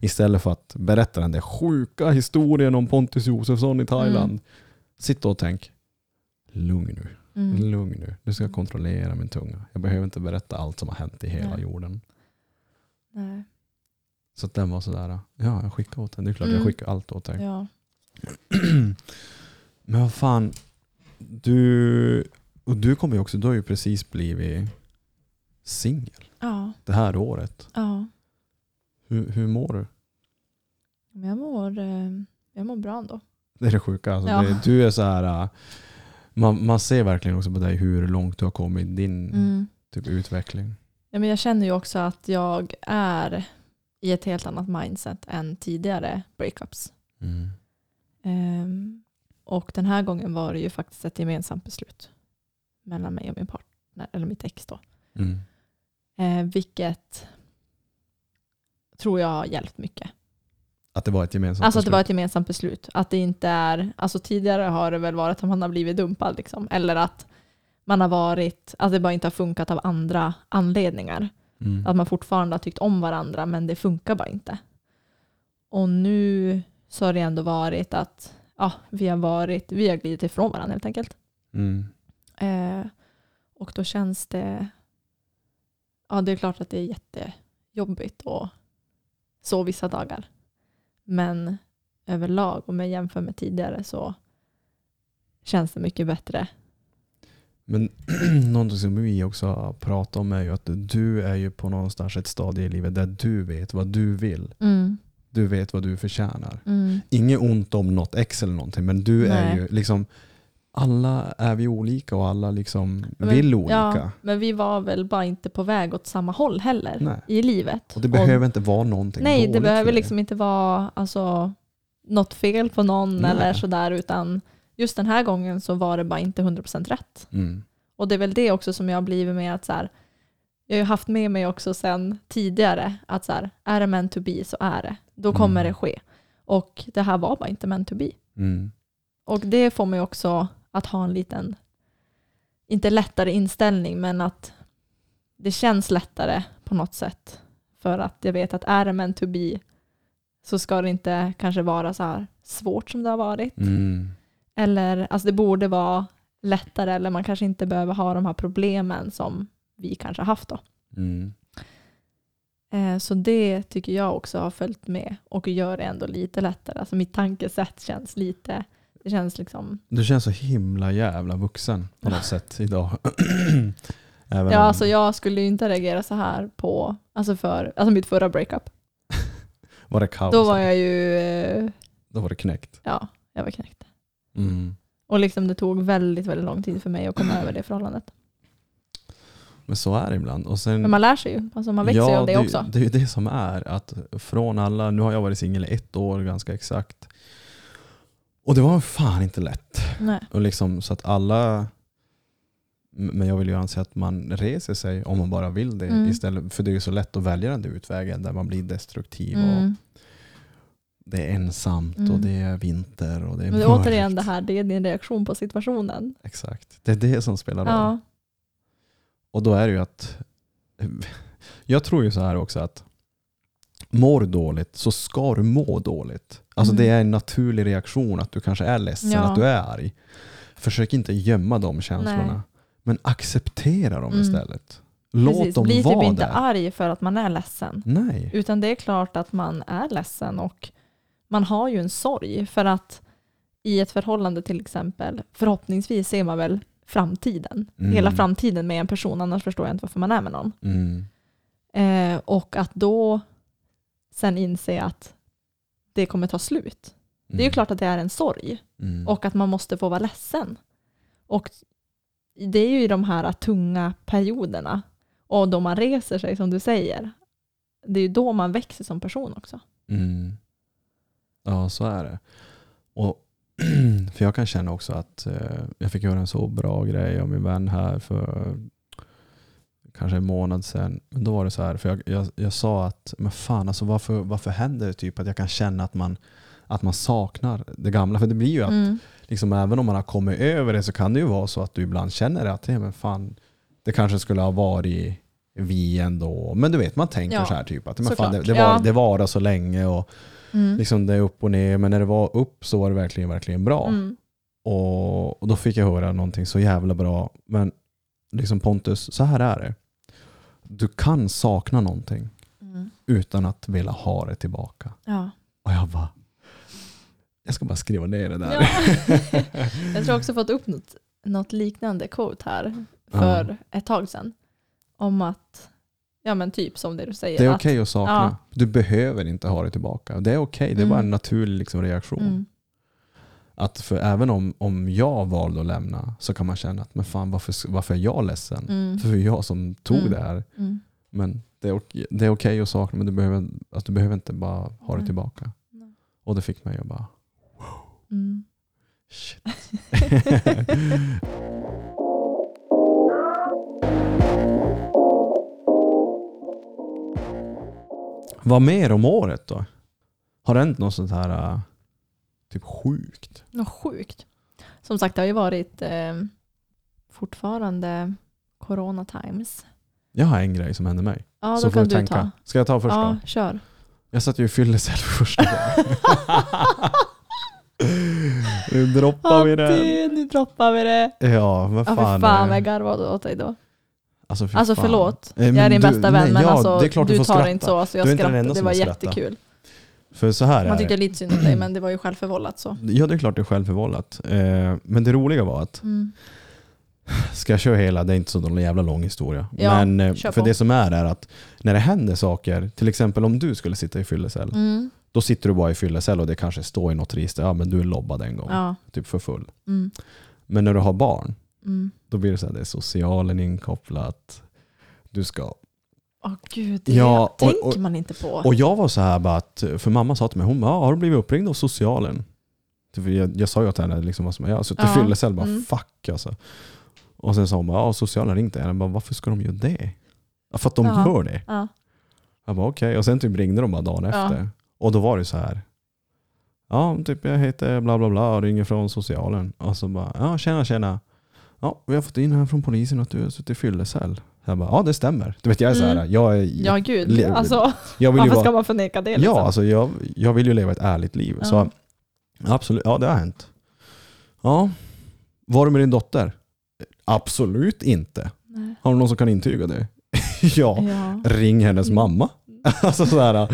Istället för att berätta den där sjuka historien om Pontus Josefsson i Thailand. Mm. Sitt och tänk, lugn nu. Mm. Lugn nu. Nu ska jag kontrollera min tunga. Jag behöver inte berätta allt som har hänt i hela Nej. jorden. Nej. Så att den var sådär, ja jag skickar åt den. Det är klart Mm. jag skickar allt åt dig. Ja. Men vad fan, du, och du kommer ju också, du har ju precis blivit singel Ja. det här året. Ja. Hur, hur mår du? Jag mår, eh, jag mår bra ändå. Det är det sjuka. Alltså Ja. det, du är så här, äh, man, man ser verkligen också på dig hur långt du har kommit i din Mm. typ, utveckling. Ja, men jag känner ju också att jag är i ett helt annat mindset än tidigare breakups. Mm. Ehm, och den här gången var det ju faktiskt ett gemensamt beslut mellan mig och min partner, eller mitt ex då. Mm. Eh, vilket tror jag har hjälpt mycket. Att det var ett gemensamt Alltså att det beslut. var ett gemensamt beslut. Att det inte är, alltså tidigare har det väl varit att man har blivit dumpad liksom. Eller att man har varit, att det bara inte har funkat av andra anledningar. Mm. Att man fortfarande har tyckt om varandra men det funkar bara inte. Och nu så har det ändå varit att ja, vi har varit, vi har glidit ifrån varandra helt enkelt. Mm. Eh, och då känns det, ja det är klart att det är jättejobbigt och så vissa dagar. Men överlag, om jag jämför med tidigare så känns det mycket bättre. Men någonting som vi också har pratat om är ju att du är ju på någonstans ett stadie i livet där du vet vad du vill. Mm, Du vet vad du förtjänar. mm, Inget ont om något ex eller någonting, men du är Nej. ju liksom alla är vi olika och alla liksom Men- vill olika. Ja, men vi var väl bara inte på väg åt samma håll heller Nej. i livet. Och det behöver inte vara någonting Nej, dåligt det behöver liksom inte vara alltså, något fel på någon Nej. eller sådär, utan just den här gången så var det bara inte 100% rätt. Mm. Och det är väl det också som jag har blivit med att så här, jag har haft med mig också sen tidigare att så här, är det meant to be så är det. Då kommer Mm. det ske. Och det här var bara inte meant to be. Mm. Och det får mig också att ha en liten, inte lättare inställning, men att det känns lättare på något sätt. För att jag vet att är det meant to be så ska det inte kanske vara så här svårt som det har varit. Mm. Eller alltså det borde vara lättare eller man kanske inte behöver ha de här problemen som vi kanske haft då. Mm. Eh, Så det tycker jag också har följt med och gör det ändå lite lättare. Alltså mitt tankesätt känns lite Det känns liksom... Du känns så himla jävla vuxen på något sätt idag. Ja, om- alltså jag skulle ju inte reagera så här på, alltså för, alltså mitt förra breakup. var det kaos? Då var jag ju, eh, Då var det knäckt. ja, jag var knäckt. Mm. Och liksom det tog väldigt, väldigt lång tid för mig att komma över det förhållandet. Men så är det ibland. Och sen, Men man lär sig ju, alltså man växer ju av det, också. Det är ju det som är. Att från alla, nu har jag varit singel i ett år ganska exakt. Och det var fan inte lätt. Nej. Och liksom, så att alla, men jag vill ju anse att man reser sig om man bara vill det. Mm. Istället, för det är ju så lätt att välja den där utvägen där man blir destruktiv. Och Mm. Det är ensamt och Mm. det är vinter och det är Men mörkt. återigen det här, det är din reaktion på situationen. Exakt. Det är det som spelar roll. Ja. Och då är det ju att, jag tror ju så här också att mår dåligt så ska du må dåligt. Alltså Mm. det är en naturlig reaktion att du kanske är ledsen, Ja. att du är arg. Försök inte gömma de känslorna. Nej. Men acceptera dem Mm. istället. Låt Precis, dem bli vara typ inte där. arg för att man är ledsen. Nej. Utan det är klart att man är ledsen och man har ju en sorg för att i ett förhållande till exempel, förhoppningsvis ser man väl framtiden, Mm. hela framtiden med en person, annars förstår jag inte varför man är med någon. Mm. Eh, och att då sen inse att det kommer ta slut. Det är ju Mm. klart att det är en sorg Mm. och att man måste få vara ledsen. Och det är ju i de här tunga perioderna och då man reser sig som du säger, det är ju då man växer som person också. Ja, så är det. Och för jag kan känna också att eh, jag fick göra en så bra grej av min vän här för kanske en månad sedan. Men då var det så här, för jag, jag, jag sa att men fan, alltså varför, varför händer det typ att jag kan känna att man, att man saknar det gamla? För det blir ju att Mm. liksom, även om man har kommit över det så kan det ju vara så att du ibland känner att hey, men fan, det kanske skulle ha varit vi ändå. Men du vet, man tänker Ja, så här typ att men fan, det, det, var, Ja. det var så länge och Mm. liksom det är upp och ner. Men när det var upp så var det verkligen, verkligen bra. Mm. Och, och då fick jag höra någonting så jävla bra. Men liksom Pontus, så här är det. Du kan sakna någonting Mm. utan att vilja ha det tillbaka. Ja. Och jag bara, jag ska bara skriva ner det där. Ja. jag tror också fått upp något, något liknande quote här för ett tag sedan. Om att, ja men typ som det du säger. Det är okej att sakna. Ja. Du behöver inte ha det tillbaka. Det är okej, det är bara en Mm. naturlig liksom reaktion. Mm. Att för även om, om jag valde att lämna så kan man känna att men fan, varför, varför är jag ledsen? Mm. För det var jag som tog Mm. det här. Mm. Men det är, det är okej att sakna men du behöver, att du behöver inte bara ha det Nej. tillbaka. Nej. Och det fick mig att bara Mm. shit. Vad mer om året då? Har det hänt något sånt här äh, typ sjukt? Något sjukt. Som sagt, det har ju varit eh, fortfarande corona times. Jag har en grej som hände mig. Ja, så då får kan du tänka. ta. Ska jag ta först Ja, kör. Jag satt ju i fyllecell för första gången. nu droppar vi den. det, nu droppar vi det. Ja, vad Ja, fan. för fan vad jag garvade åt dig då. Alltså, fy Alltså förlåt, Eh, jag är din du- bästa vän nej, men ja, alltså, du, får tar det inte så. Alltså, jag Du skrattade, det var jättekul. För så här är Man tyckte lite synd om dig men det var ju självförvållat så. Ja, det är klart det är självförvållat. Eh, men det roliga var att, Mm. ska jag köra hela, det är inte så någon jävla lång historia. Ja, men eh, för det som är är att när det händer saker, till exempel om du skulle sitta i fyllecell, Mm. då sitter du bara i fyllecell och det kanske står i något register, ja men du är lobbad en gång, Ja. typ för full. Mm. Men när du har barn, Mm. då blir det så här, det är socialen inkopplat, du ska Åh gud, det Ja, och- tänker och- man inte på. Och jag var så här bara att, för mamma sa till mig, hon bara, "Ja, har du blivit uppringd av socialen? Typ, Jag, jag sa ju åt henne, liksom, vad som, jag har suttit i Ja, fyllecell, bara mm. fuck alltså. Och sen sa hon bara, socialen ringde henne. Jag bara, varför ska de göra det? För att de Ja. gör det. ja. Jag bara okej, och sen typ ringde de bara dagen Ja. efter. Och då var det så här, ja typ jag heter bla bla bla och ringer från socialen. Och så bara, ja tjena tjena. Ja, vi har fått in här från polisen att du har suttit i fyllecell. Jag bara, ja det stämmer. Du vet jag är så här, Mm. jag är, ja gud, alltså, jag vill varför vara, ska man förneka det? Liksom? Ja, alltså jag, jag vill ju leva ett ärligt liv. Ja. Så absolut, ja det har hänt. Ja, var du med din dotter? Absolut inte. Nej. Har du någon som kan intyga det? ja, Ja. ring hennes Mm. mamma. alltså så här,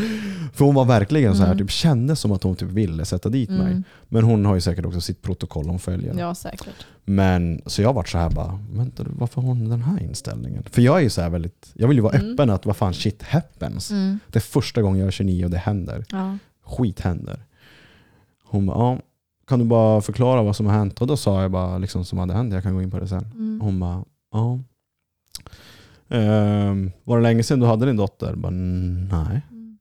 För hon var verkligen så här, Mm. typ kändes som att hon typ ville sätta dit mig. Mm. Men hon har ju säkert också sitt protokoll hon följer. Ja, säkert. Men så jag vart så här bara, vänta varför har hon den här inställningen? För jag är ju så här väldigt, jag vill ju vara Mm. öppen att vad fan shit happens. Mm. Det är första gången jag är 29 och det händer. Ja. Skit händer. Hon bara, ja, kan du bara förklara vad som har hänt? Och då sa jag bara liksom som hade hänt, jag kan gå in på det sen. Mm. Hon bara, ja. Ehm, var det länge sedan du hade din dotter? Bara, nej. Mm.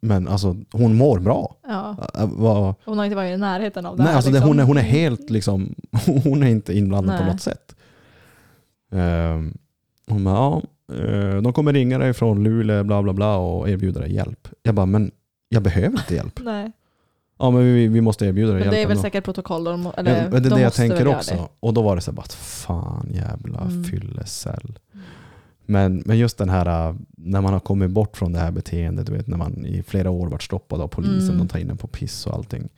Men alltså hon mår bra. Ja. Vad- Hon har inte varit i närheten av det Nej, här, alltså det, liksom. hon, är, hon är helt liksom, hon är inte inblandad på Nej. något sätt. Ehm, hon bara, ja, eh, de kommer ringa dig från Luleå bla bla bla och erbjuda dig hjälp. Jag bara, men jag behöver inte hjälp. Nej. Ja men vi, vi måste erbjuda dig hjälp. det är väl ändå. säkert protokoll. De, eller, ja, det är de det jag tänker också. det. Och då var det så här bara, fan jävla Mm. fyllecell. Men, men just den här, äh, när man har kommit bort från det här beteendet, du vet när man i flera år varit stoppad av polisen, Mm. de tar in en på piss och allting.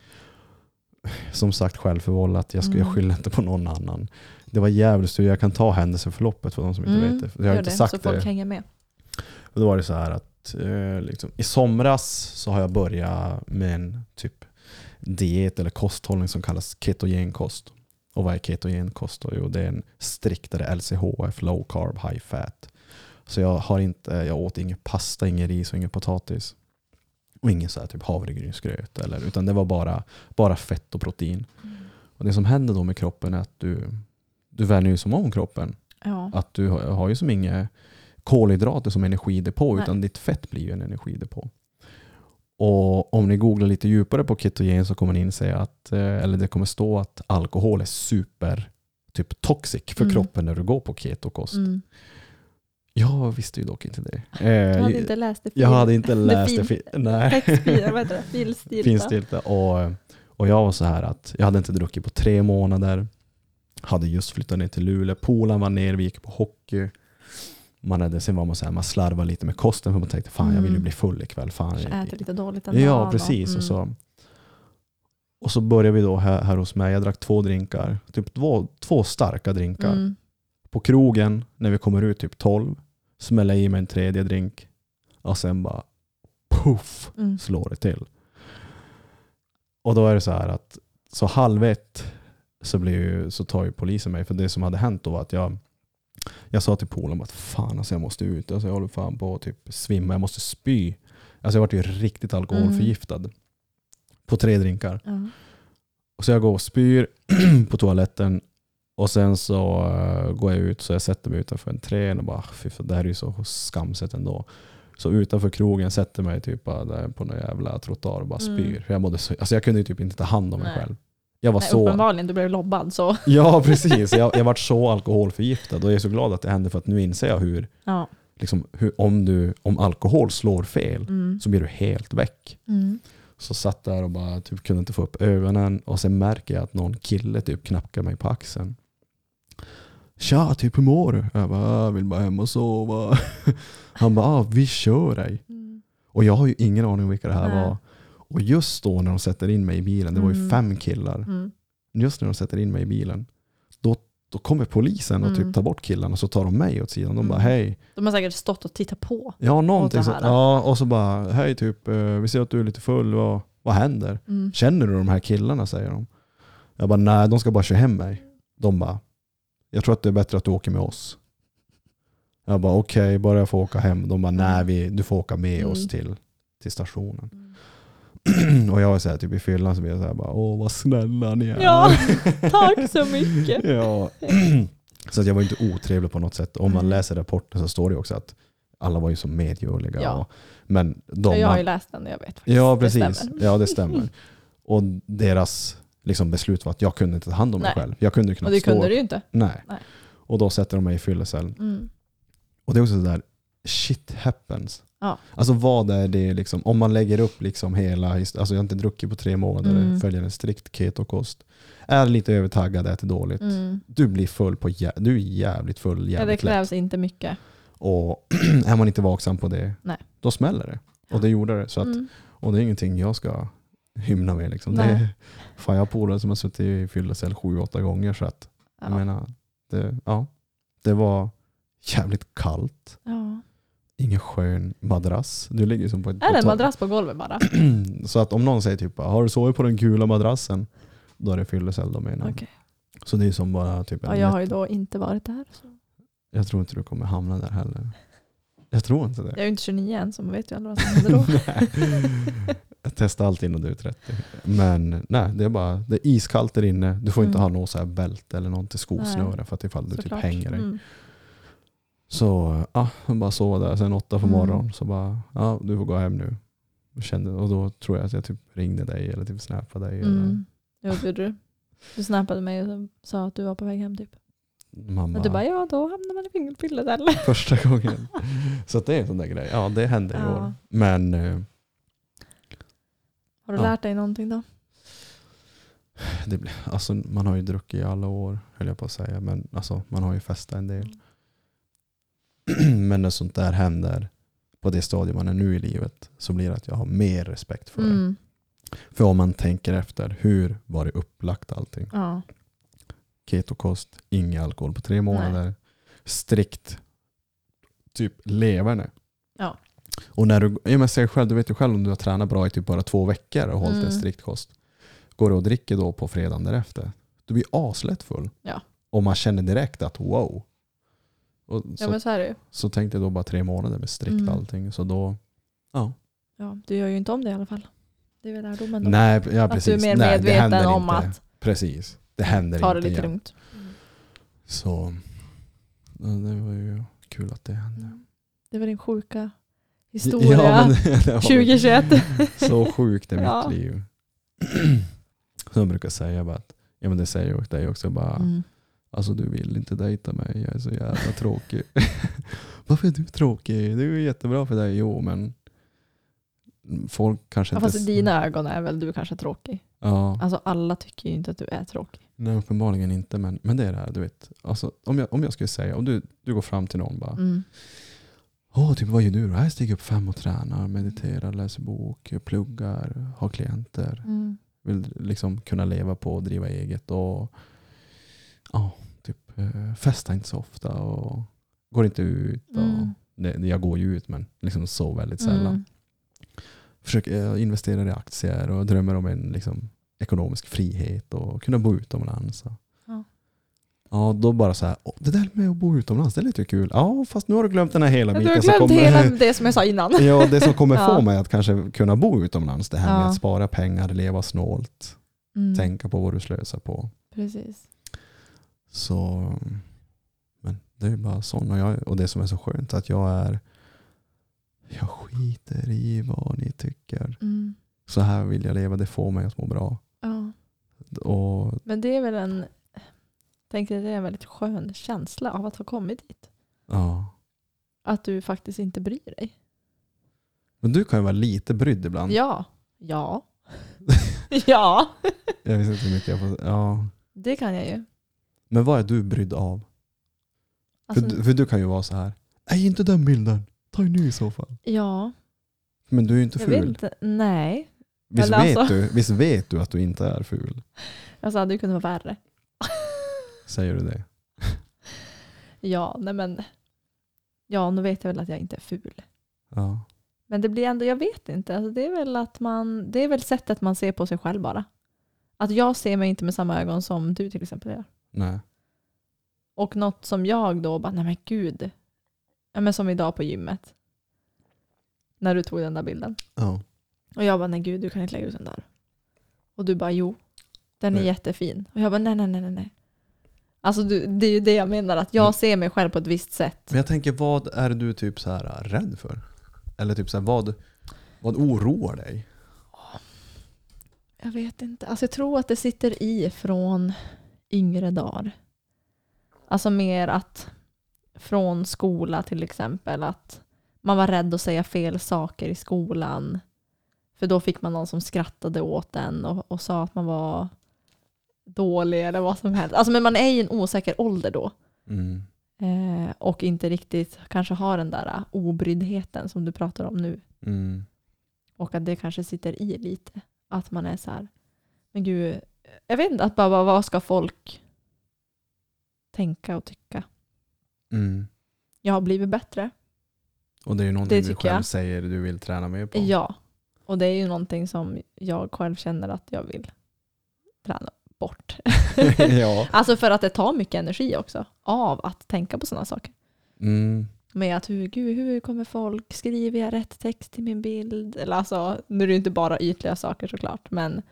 Som sagt självförvållat, jag, ska, jag Mm. skyller inte på någon annan. Det var jävligt jag kan ta händelseförloppet för de som inte Mm, vet det. Jag har inte det, sagt så det. folk hänger med. Och då var det så här att eh, liksom, i somras så har jag börjat med en typ diet eller kosthållning som kallas ketogenkost. Och vad är ketogenkost? Jo, det är en striktare LCHF, low carb, high fat. Så jag, har inte, jag åt ingen pasta, ingen ris och ingen potatis. Och ingen så här typ havregrynsgröt. Eller, utan det var bara, bara fett och protein. Och det som händer då med kroppen är att du, du vänjer ju som om kroppen. Ja. Att du har, har ju som inga kolhydrater som energidepå Nej. utan ditt fett blir ju en energidepå. Och om ni googlar lite djupare på ketogen så kommer ni inse att, eh, eller det kommer stå att alkohol är super typ toxic för Mm. kroppen när du går på ketokost. Mm. Jag visste ju dock inte det. Du hade Eh, inte läst det jag hade inte läst det. fin- fi- Nej. Textfil, vad heter det? Filstilta. Finns det inte. Och, och jag var så här att jag hade inte druckit på tre månader. Hade just flyttat ner till Luleå. Polen var ner, vi gick på hockey. Man hade, sen var man så här, man slarvade lite med kosten för man tänkte fan jag vill ju Mm. bli full ikväll. Fan, jag- äter lite dåligt en Ja, precis. mm. Och, så, och så började vi då här, här hos mig. Jag drack två drinkar. Typ två, två starka drinkar. Mm. På krogen, när vi kommer ut typ 12, smäller jag i mig en tredje drink. Och sen bara puff Mm. slår det till. Och då är det så här att så halv ett så, blir ju, så tar ju polisen mig. För det som hade hänt då var att jag, jag sa till polaren att fan alltså jag måste ut. Alltså jag håller fan på att typ svimma, jag måste spy. Alltså jag vart ju riktigt alkoholförgiftad. På tre drinkar. Ja. Och så jag går och spyr på toaletten. Och sen så eh, går jag ut så jag sätter mig utanför en trän och bara fy fan, det här är ju så skamset ändå. Så utanför krogen sätter mig typ där på någon jävla trottoar och bara Mm. spyr. Jag, mådde så, alltså jag kunde typ inte ta hand om mig Nej. själv. Jag var Nej, så... Uppenbarligen, du blev lobbad så. Ja precis, jag, jag vart så alkoholförgiftad och jag är så glad att det hände för att nu inser jag hur, Ja. liksom, hur om, du, om alkohol slår fel Mm. så blir du helt väck. Mm. Så satt där och bara typ kunde inte få upp ögonen och sen märker jag att någon kille typ knackar mig på axeln. Tja, typ hur mår du? Jag bara, jag vill bara hem och sova. Han bara, ah, vi kör dig. Mm. Och jag har ju ingen aning om vilka det här Nej. var. Och just då när de sätter in mig i bilen, det var ju Mm. fem killar. Mm. Just när de sätter in mig i bilen, då, då kommer polisen och Mm. typ tar bort killarna och så tar de mig åt sidan. De Mm. bara, hej. De har säkert stått och tittat på. Ja, någonting det så. här. Ja, och så bara, hej typ, eh, vi ser att du är lite full, vad, vad händer? Mm. Känner du de här killarna? säger de. Jag bara, nej de ska bara köra hem mig. De bara, jag tror att det är bättre att du åker med oss. Jag bara, okej, bara jag får åka hem. De bara, nej vi, du får åka med oss Mm. till, till stationen. och jag var så här, typ i fyllan så blev jag så här, bara, åh vad snälla ni är. Ja, tack så mycket. ja. så att jag var inte otrevlig på något sätt. Om man Nej. läser rapporten så står det också att alla var ju så medgörliga. Ja. Och, men de jag har ju läst den och jag vet faktiskt. Ja, Det precis. stämmer. ja, det stämmer. Och deras liksom, beslut var att jag kunde inte ta hand om mig Nej. själv. Jag kunde knappt Och det stå. kunde du ju inte. Nej. Nej. Och då sätter de mig i fyllecell. Mm. Och det är också sådär, shit happens. Ja. Alltså vad är det liksom, om man lägger upp liksom hela, alltså jag har inte druckit på tre månader, Mm. följer en strikt ketokost, är lite övertaggad, äter dåligt. Mm. Du blir full på, du är jävligt full Ja, det jävligt lätt. krävs inte mycket. Och är man inte vaksam på det, Nej. då smäller det. Och det gjorde det. Så att, Mm. Och det är ingenting jag ska hymna med. Liksom. Det Nej. är, fan, jag har polare som har suttit i fyllecell sju, åtta gånger. Så att, jag Ja. menar, det, ja, det var jävligt kallt. Ja. ingen skön madrass. Du ligger som på ett Är det en madrass på golvet bara? Så att om någon säger typ har du sovit på den gula madrassen? Då är det fyllecell de menar. Okej. Så det är som bara typ Ja, jag har ju då inte varit där. Så. Jag tror inte du kommer hamna där heller. Jag tror inte det. Jag är ju inte 29 än så man vet ju aldrig vad som händer då. Jag testar allt innan du är 30. Men nej, det är bara det är iskallt där inne. Du får inte Mm. ha något så här bälte eller något till skosnöre för att ifall du typ hänger dig. Mm. Så ja, jag bara sova där sen åtta på Mm. morgonen. Så bara, ja du får gå hem nu. Jag Kände, och då tror jag att jag typ ringde dig eller typ snappade dig. Eller, Mm. Jo, det gjorde du. Du snappade mig och sa att du var på väg hem typ. mamma, Och du bara, ja då hamnar man i fingerpillet eller? första gången. Så det är en sån där grej. Ja det hände i Ja. år. Men eh, Har du Ja. lärt dig någonting då? det, blir- alltså, man har ju druckit i alla år höll jag på att säga. Men alltså, man har ju festat en del. Men när sånt där händer på det stadium man är nu i livet så blir det att jag har mer respekt för det. Mm. För om man tänker efter, hur var det upplagt allting? Ja. Ketokost, ingen alkohol på tre månader. Strikt typ leverne. Och när du, ja, men säg själv, du vet ju själv om du har tränat bra i typ bara två veckor och hållit en Mm. strikt kost. Går du och dricker då på fredagen därefter, du blir aslätt full. Ja. Och man känner direkt att wow. Och så, ja men så är det så tänkte jag då bara tre månader med strikt Mm. allting. Så då, ja. Ja, du gör ju inte om det i alla fall. Det är väl lärdomen då. Nej, ja, att precis. du är mer Nej, medveten om inte. att Precis. Det händer ta det inte lite igen. lugnt. Så det var ju kul att det hände. Mm. Det var din sjuka historia. Ja, men det var 2021. så sjukt i mitt Ja. liv. Som brukar säga bara att, ja men det säger jag dig också, bara, Mm. alltså du vill inte dejta mig, jag är så jävla tråkig. Varför är du tråkig? Det är jättebra för dig. Jo men folk kanske Ja, inte... fast i dina ögon är väl du kanske tråkig. Ja, Alltså alla tycker ju inte att du är tråkig. nej uppenbarligen inte men, men det är det här, du vet. Alltså, om, jag, om jag skulle säga, om du, du går fram till någon bara, Mm. Åh, typ vad gör du då? Jag stiger upp fem och tränar, mediterar, läser bok, pluggar, har klienter. Mm. Vill liksom kunna leva på och driva eget och ja, typ eh, festa inte så ofta och går inte ut. Och, Mm. det, jag går ju ut men liksom så väldigt sällan. Mm. Försöker eh, investera i aktier och drömmer om en liksom, ekonomisk frihet och kunna bo utomlands. Och, Ja. Då bara så här, "Åh, det där med att bo utomlands, det är lite kul. Ja, fast nu har du glömt den här hela Ja, Du biten. har som glömt kommer- hela det som jag sa innan. Ja, det som kommer Ja. få mig att kanske kunna bo utomlands. Det här med Ja. att spara pengar, leva snålt, Mm. tänka på vad du slösar på. Precis. Så, men det är bara sån. Och, jag, och det som är så skönt att jag är, jag skiter i vad ni tycker. Mm. Så här vill jag leva, det får mig att må bra. Ja. Och Men det är väl en, tänker det är en väldigt skön känsla av att ha kommit dit. ja. Att du faktiskt inte bryr dig. Men du kan ju vara lite brydd ibland. Ja. Ja. ja. Jag vet inte hur mycket jag får, ja. Det kan jag ju. Men vad är du brydd av? Alltså, för, du- för du kan ju vara så här, nej inte den bilden, ta en ny i så fall. ja, Men du är ju inte jag vet ful. inte. Nej. Visst, Eller vet alltså- du, visst vet du att du inte är ful? Alltså hade ju kunnat vara värre. Säger du det? Ja, nej men. Ja, nu vet jag väl att jag inte är ful. Ja. Men det blir ändå, jag vet inte. Alltså det är väl att man, det är väl sättet man ser på sig själv bara. Att jag ser mig inte med samma ögon som du till exempel gör. Nej. Och något som jag då bara, nej men gud. Ja, men som idag på gymmet. När du tog den där bilden. Ja. Och jag bara, nej gud du kan inte lägga ut den där. Och du bara, jo. Den är Nej. jättefin. Och jag bara, nej nej nej nej, nej. Alltså du, det är ju det jag menar, att jag Mm. ser mig själv på ett visst sätt. Men jag tänker, vad är du typ så här äh, rädd för? Eller typ så här, vad, vad oroar dig? Jag vet inte. Alltså jag tror att det sitter i från yngre dagar. Alltså mer att från skola till exempel att man var rädd att säga fel saker i skolan. För då fick man någon som skrattade åt en och, och sa att man var dålig eller vad som helst. Alltså men man är i en osäker ålder då. Mm. Eh, och inte riktigt kanske har den där uh, obryddheten som du pratar om nu. Mm. Och att det kanske sitter i lite. Att man är så här, men gud, jag vet inte, att bara bara, vad ska folk tänka och tycka? Mm. Jag har blivit bättre. Och det är ju någonting du själv jag. säger du vill träna mer på. Ja, och det är ju någonting som jag själv känner att jag vill träna bort. ja. Alltså för att det tar mycket energi också av att tänka på sådana saker. Mm. Med att hur, gud, hur kommer folk, skriver jag rätt text till min bild? Eller alltså, nu är det ju inte bara ytliga saker såklart, men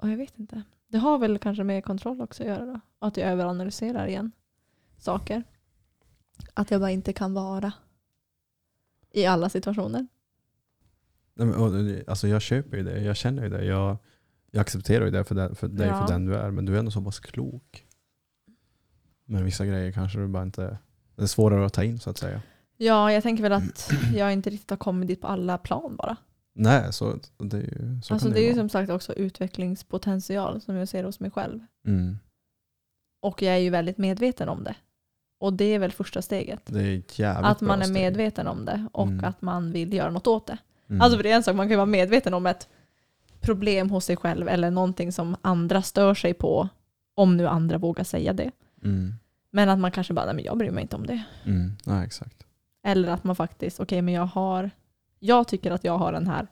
och jag vet inte. Det har väl kanske med kontroll också att göra då. Att jag överanalyserar igen saker. Att jag bara inte kan vara i alla situationer. Nej, men, alltså jag köper ju det, jag känner ju det. Jag, jag accepterar ju det för, den, för dig Ja. för den du är. Men du är ändå så pass klok. Men vissa grejer kanske du bara inte... Det är svårare att ta in så att säga. Ja, jag tänker väl att jag inte riktigt har kommit dit på alla plan bara. Nej, så det är ju så alltså kan det är ju som sagt också utvecklingspotential som jag ser hos mig själv. Mm. Och jag är ju väldigt medveten om det. Och det är väl första steget. Det är jävligt Att man är steg. medveten om det och Mm. att man vill göra något åt det. Mm. Alltså för det är en sak, man kan ju vara medveten om ett problem hos sig själv eller någonting som andra stör sig på. Om nu andra vågar säga det. mm. Men att man kanske bara, nej men jag bryr mig inte om det. Mm. Nej, exakt. Eller att man faktiskt, okej men jag har, jag tycker att jag har den här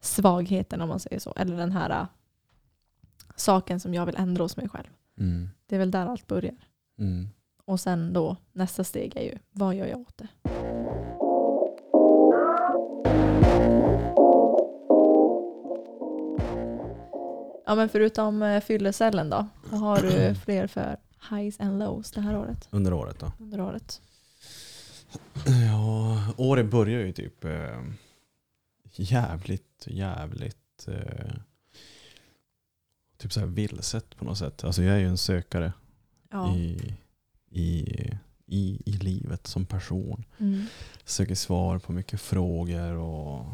svagheten om man säger så. Eller den här äh, saken som jag vill ändra hos mig själv. Mm. Det är väl där allt börjar. Mm. Och sen då, nästa steg är ju, vad gör jag åt det? Ja men förutom eh, fyllecellen då, vad har du fler för highs and lows det här året? Under året då? Under året? Ja, året börjar ju typ eh, jävligt, jävligt eh, typ så här vilset på något sätt. Alltså jag är ju en sökare Ja. i, i, i, i livet som person. Mm. Söker svar på mycket frågor och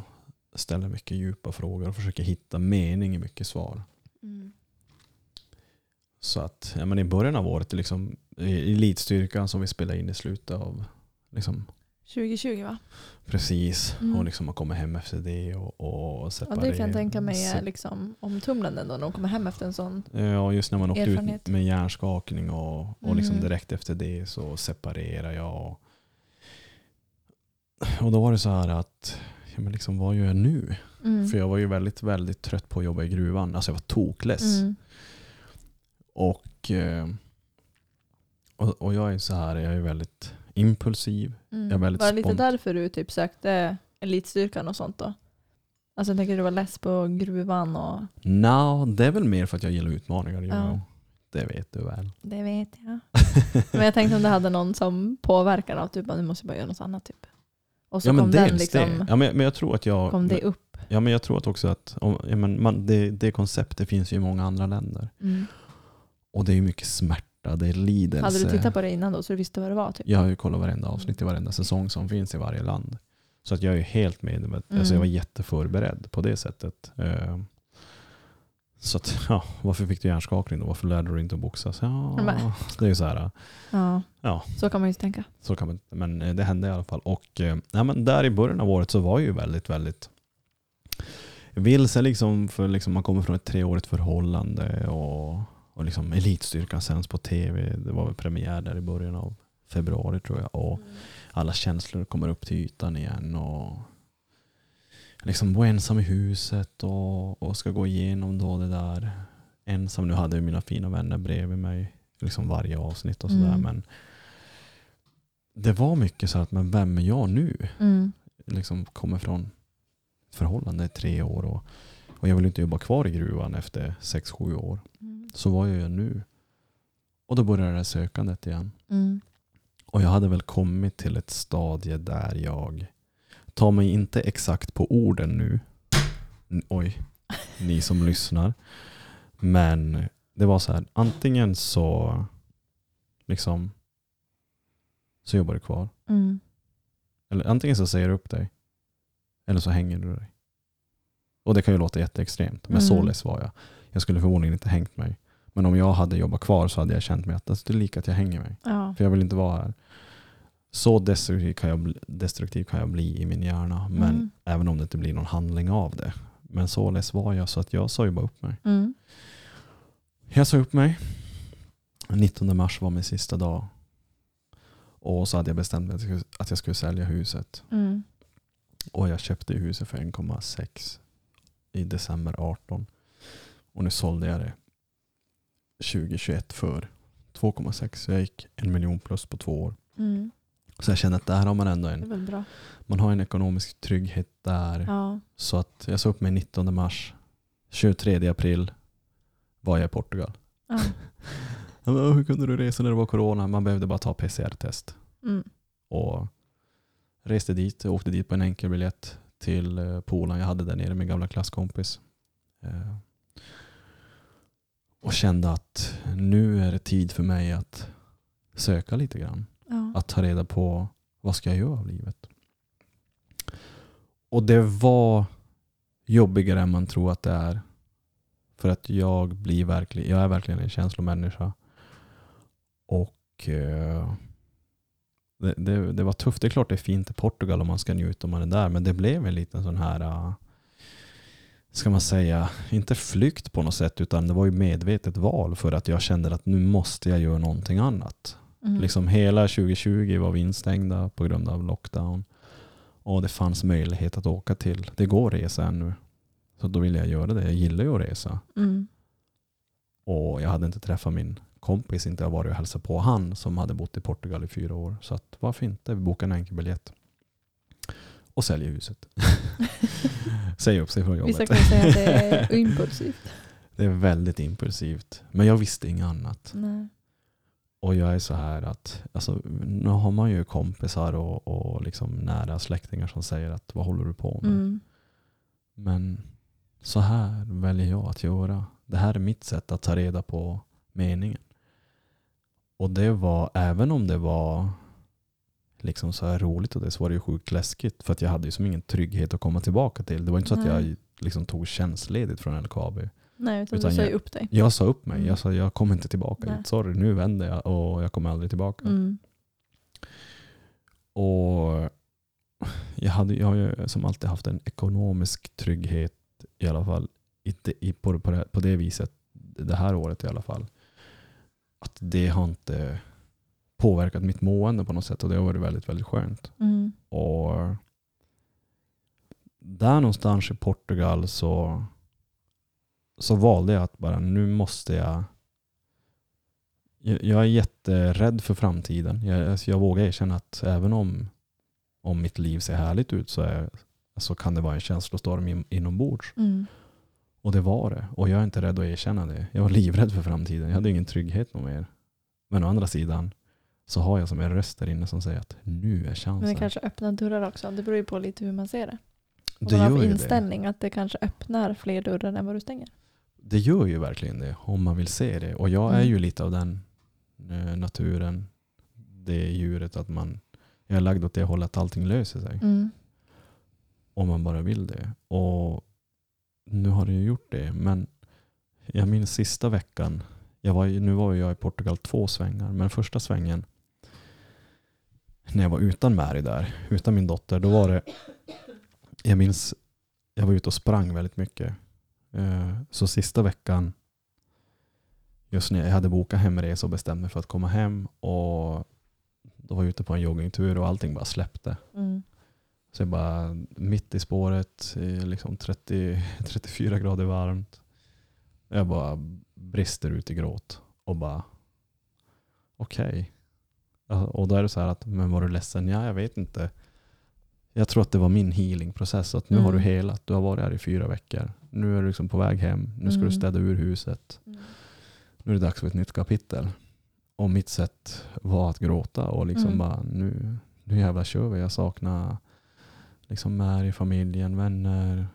ställer mycket djupa frågor och försöker hitta mening i mycket svar. Mm. Så att ja, men i början av året, liksom, i elitstyrkan som vi spelade in i slutet av liksom, 2020 va? Precis, Mm. och liksom har kommit hem efter det och, och Ja separerat. det kan jag tänka mig är liksom omtumlande när de kommer hem efter en sån. Ja, just när man åkte Erfarenhet. ut med hjärnskakning och, och liksom Mm. direkt efter det så separerar jag. Och, och då var det så här att, ja, men liksom, vad gör jag nu? Mm. För jag var ju väldigt, väldigt trött på att jobba i gruvan. Alltså jag var tokless. Mm. Och, eh, och, och jag är så här, jag är väldigt impulsiv. Mm. Jag är väldigt var det lite därför du typ sökte elitstyrkan och sånt då? Alltså jag tänker du var less på gruvan och Nå, det är väl mer för att jag gillar utmaningar. Ja. Det vet du väl. det vet jag. Men jag tänkte om det hade någon som påverkar av typ att nu måste jag bara göra något annat typ. Och så ja, men kom den liksom, det. Ja, men, men jag tror att jag... kom det upp. Ja, men jag tror att också att om, ja, men man, det, det konceptet finns ju i många andra länder. Mm. Och det är ju mycket smärta, det är lidelse. Hade du tittat på det innan då så du visste vad det var? Typ? Jag har ju kollat varenda avsnitt i varenda säsong som finns i varje land. Så att jag är ju helt med. Mm. Alltså jag var jätteförberedd på det sättet. Eh, Så att, ja, varför fick du hjärnskakning då? Varför lärde du dig inte att boxas? Ja, Men- det är ju så här. Ja. Ja. Så kan man ju tänka. Så kan man men eh, det hände i alla fall. Och eh, ja, men där i början av året så var jag ju väldigt, väldigt vilse liksom, för liksom man kommer från ett treårigt förhållande och, och liksom elitstyrkan sänds på tv. Det var väl premiär där i början av februari tror jag. Och alla känslor kommer upp till ytan igen. Och liksom var ensam i huset och, och ska gå igenom då det där. Ensam, nu hade jag mina fina vänner bredvid mig liksom varje avsnitt och sådär. Mm. Men det var mycket så att, men vem är jag nu? Mm. Liksom kommer från förhållande i tre år och, och jag vill inte jobba kvar i gruvan efter sex, sju år. Mm. Så vad gör jag nu? Och då började det här sökandet igen. Mm. Och jag hade väl kommit till ett stadie där jag tar mig inte exakt på orden nu. Oj, ni som lyssnar. Men det var så här, antingen så liksom så jobbar du kvar. Mm. Eller antingen så säger du upp dig. Eller så hänger du dig. Och det kan ju låta jätteextremt. Men så Mm. less var jag. Jag skulle förmodligen inte hängt mig. Men om jag hade jobbat kvar så hade jag känt mig att alltså, det är lika att jag hänger mig. Ja. För jag vill inte vara här. Så destruktiv kan jag bli, destruktiv kan jag bli i min hjärna. Men Mm. även om det inte blir någon handling av det. Men så less var jag så att jag sa ju bara upp mig. Mm. Jag sa upp mig. 19 mars var min sista dag. Och så hade jag bestämt mig att jag skulle, att jag skulle sälja huset. Mm. Och jag köpte huset för 1,6 i december 18. Och nu sålde jag det 2021 för 2,6. Så jag gick en miljon plus på två år. Mm. Så jag känner att där har man ändå en, man har en ekonomisk trygghet där. Ja. Så att jag sa upp mig 19 mars. 23 april var jag i Portugal. Ja. Hur kunde du resa när det var corona? Man behövde bara ta PCR-test. Mm. Och reste dit, åkte dit på en enkel biljett till eh, Polen. Jag hade där nere min gamla klasskompis. Eh, Och kände att nu är det tid för mig att söka lite grann. Ja. Att ta reda på vad ska jag göra av livet. Och det var jobbigare än man tror att det är. För att jag, blir verklig, jag är verkligen en känslomänniska. Och eh, det, det, det var tufft. Det är klart det är fint i Portugal om man ska njuta om man är där. Men det blev en liten sån här, eh, ska man säga, inte flykt på något sätt. Utan det var ju medvetet val för att jag kände att nu måste jag göra någonting annat. Mm. Liksom hela 2020 var vi instängda på grund av lockdown. Och det fanns möjlighet att åka till. Det går att resa ännu. Så då ville jag göra det. Jag gillar ju att resa. Mm. Och jag hade inte träffat min kompis, inte varit och hälsat på han som hade bott i Portugal i fyra år. Så att, varför inte? Vi bokar en enkel biljett. Och säljer huset. Säger upp sig från jobbet. Vissa kan säga att det är impulsivt. Det är väldigt impulsivt. Men jag visste inget annat. Nej. Och jag är så här att, alltså, nu har man ju kompisar och, och liksom nära släktingar som säger att vad håller du på med? Mm. Men så här väljer jag att göra. Det här är mitt sätt att ta reda på meningen. Och det var, även om det var liksom så här roligt och det, så var det ju sjukt läskigt. För att jag hade ju som ingen trygghet att komma tillbaka till. Det var inte så att jag liksom tog tjänstledigt från LKAB. Nej, utan, Utan du säger jag- upp dig. Jag sa upp mig. Mm. Jag sa jag kommer inte tillbaka Nej. hit. Sorry, nu vänder jag och jag kommer aldrig tillbaka. Mm. Och jag, hade, jag har ju som alltid haft en ekonomisk trygghet i alla fall. Inte i, på, på, det, på det viset det här året i alla fall. Att det har inte påverkat mitt mående på något sätt och det har varit väldigt, väldigt skönt. Mm. Och där någonstans i Portugal så, så valde jag att bara nu måste jag jag är jätterädd för framtiden. Jag, alltså jag vågar erkänna att även om, om mitt liv ser härligt ut så, är, så kan det vara en känslostorm in, inombords. Mm. Och det var det. Och jag är inte rädd att erkänna det. Jag var livrädd för framtiden. Jag hade ingen trygghet någon mer. Men å andra sidan så har jag som en röst där inne som säger att nu är chansen. Men det kanske öppnar dörrar också. Det beror ju på lite hur man ser det. Och det man har för ju det. inställning. Att det kanske öppnar fler dörrar än vad du stänger. Det gör ju verkligen det om man vill se det. Och jag är Mm. ju lite av den eh, naturen, det djuret att man, jag är lagd åt det hållet att allting löser sig. Mm. Om man bara vill det. Och nu har det ju gjort det. Men jag minns sista veckan, jag var, nu var jag i Portugal två svängar, men första svängen när jag var utan Mary där, utan min dotter, då var det, jag minns, jag var ute och sprang väldigt mycket. Eh, Så sista veckan, just när jag hade bokat hemresa och bestämt mig för att komma hem och då var jag ute på en joggingtur och allting bara släppte. Mm. Så jag bara mitt i spåret, liksom 30, 34 grader varmt. Jag bara brister ut i gråt och bara okej. Ja, Och då är det så här att, men var du ledsen? Ja, jag vet inte. Jag tror att det var min healingprocess. Att nu har du Mm. helat, du har varit här i fyra veckor. Nu är du liksom på väg hem. Nu ska Mm. du städa ur huset. Mm. Nu är det dags för ett nytt kapitel. Och mitt sätt var att gråta och liksom Mm. bara nu, nu jävlar kör vi. Jag saknar liksom Mary, familjen, vänner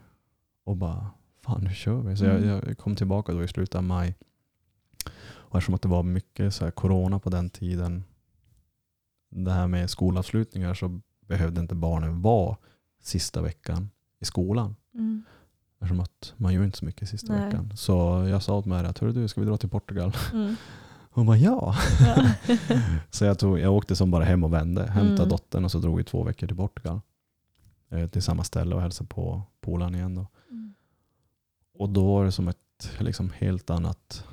och bara fan nu kör vi. Så Mm. jag, jag kom tillbaka då i slutet av maj. Och eftersom att det var mycket så corona på den tiden, det här med skolavslutningar så behövde inte barnen vara sista veckan i skolan. Mm. Eftersom att man gör inte så mycket sista Nej. veckan. Så jag sa åt Mary att du, ska vi dra till Portugal? Mm. Hon bara ja. Ja. Så jag, tog, jag åkte som bara hem och vände. Hämtade Mm. dottern och så drog vi två veckor till Portugal. Eh, till samma ställe och hälsade på polaren igen. Då. Mm. Och då var det som ett liksom helt annat,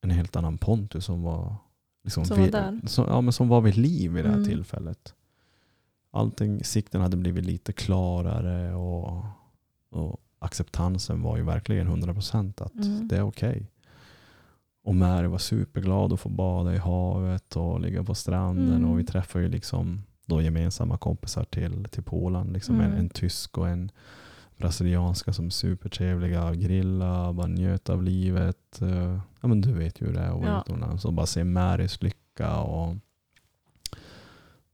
en helt annan Pontus som var liksom Som var vid-. Som, ja, men som var vid liv vid det här Mm. tillfället. Allting, sikten hade blivit lite klarare och, och acceptansen var ju verkligen 100% att Mm. det är okej. Och Mary var superglad att få bada i havet och ligga på stranden. Mm. Och vi träffade ju liksom då gemensamma kompisar till, till Polen. Liksom en, Mm. en tysk och en brasilianska som är supertrevliga. Grilla, bara njöt av livet. Eh, Ja men du vet ju hur det är att vara Ja. utomlands. Och bara se Marys lycka. Och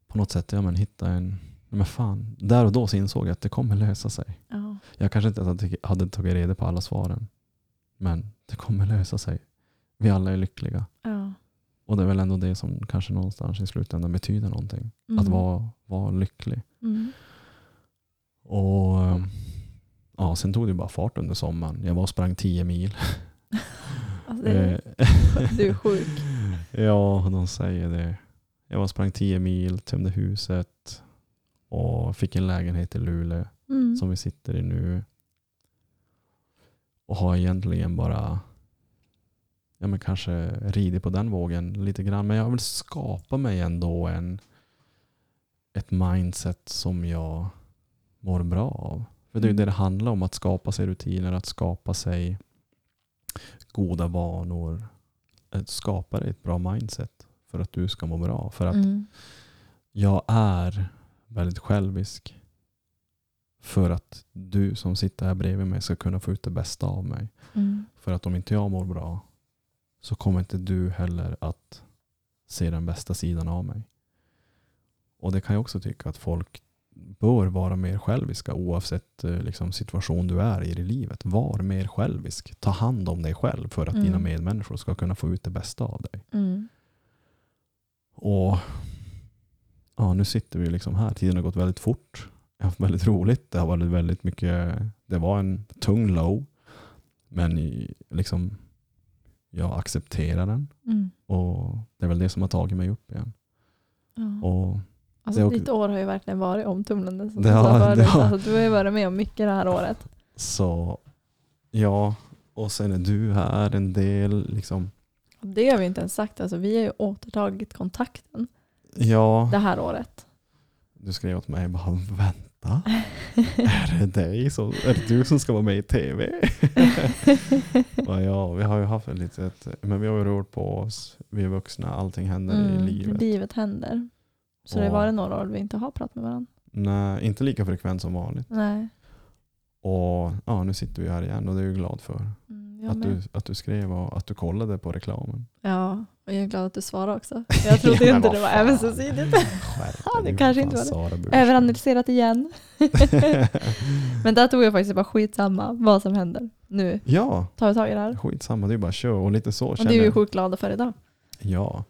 på något sätt ja, men hitta en... Men fan, där och då så insåg jag att det kommer lösa sig. Ja. Jag kanske inte hade, tagit reda på alla svaren. Men det kommer lösa sig. Vi alla är lyckliga. Ja. Och det är väl ändå det som kanske någonstans i slutändan betyder någonting. Mm. Att vara, vara lycklig. Mm. Och eh, ja, Sen tog det bara fart under sommaren. Jag var och sprang 10 mil. Alltså, Eh, du är sjuk. ja, de säger det. Jag var sprang 10 mil, tömde huset och fick en lägenhet i Luleå Mm. som vi sitter i nu. Och har egentligen bara ja, men kanske ridit på den vågen lite grann. Men jag vill skapa mig ändå en, ett mindset som jag mår bra av. För det är ju det det handlar om, att skapa sig rutiner, att skapa sig goda vanor. Att skapa dig ett bra mindset för att du ska må bra. För att Mm. jag är väldigt självisk. För att du som sitter här bredvid mig ska kunna få ut det bästa av mig. Mm. För att om inte jag mår bra så kommer inte du heller att se den bästa sidan av mig. Och det kan jag också tycka att folk bör vara mer själviska oavsett eh, liksom, situation du är i i livet. Var mer självisk. Ta hand om dig själv för att Mm. dina medmänniskor ska kunna få ut det bästa av dig. Mm. Och ja, nu sitter vi liksom här. Tiden har gått väldigt fort. Jag har haft väldigt roligt. Det har varit väldigt mycket. Det var en tung low. Men liksom, jag accepterar den. Mm. Och det är väl det som har tagit mig upp igen. Ja. Och Alltså, är ditt år har ju verkligen varit omtumlande. Som Det har- det har- Alltså, du har ju varit med om mycket det här året. så ja, och sen är du här en del. Liksom, det har vi inte ens sagt. Alltså, vi har ju återtagit kontakten ja, det här året. du skrev åt mig bara vänta. är det dig som, är det du som ska vara med i tv? Ja, ja, vi har ju haft ett litet, men vi har ju rört på oss. Vi är vuxna, allting händer i Mm, livet. livet händer. Så det har Och- varit några år vi inte har pratat med varandra. Nej, inte lika frekvent som vanligt. Nej. Och ja, nu sitter vi här igen och det är jag glad för. Mm, Att du, att du skrev och att du kollade på reklamen. Ja, och jag är glad att du svarade också. Jag trodde Ja, inte det var. Skärp Ja, dig det kanske inte var det. Överanalyserat igen. Men där tog jag faktiskt bara skitsamma vad som händer. Nu Ja, tar vi tag i det här. skitsamma. Det är bara kör. Och lite så Och känner det är vi sjukt glada för idag. Ja.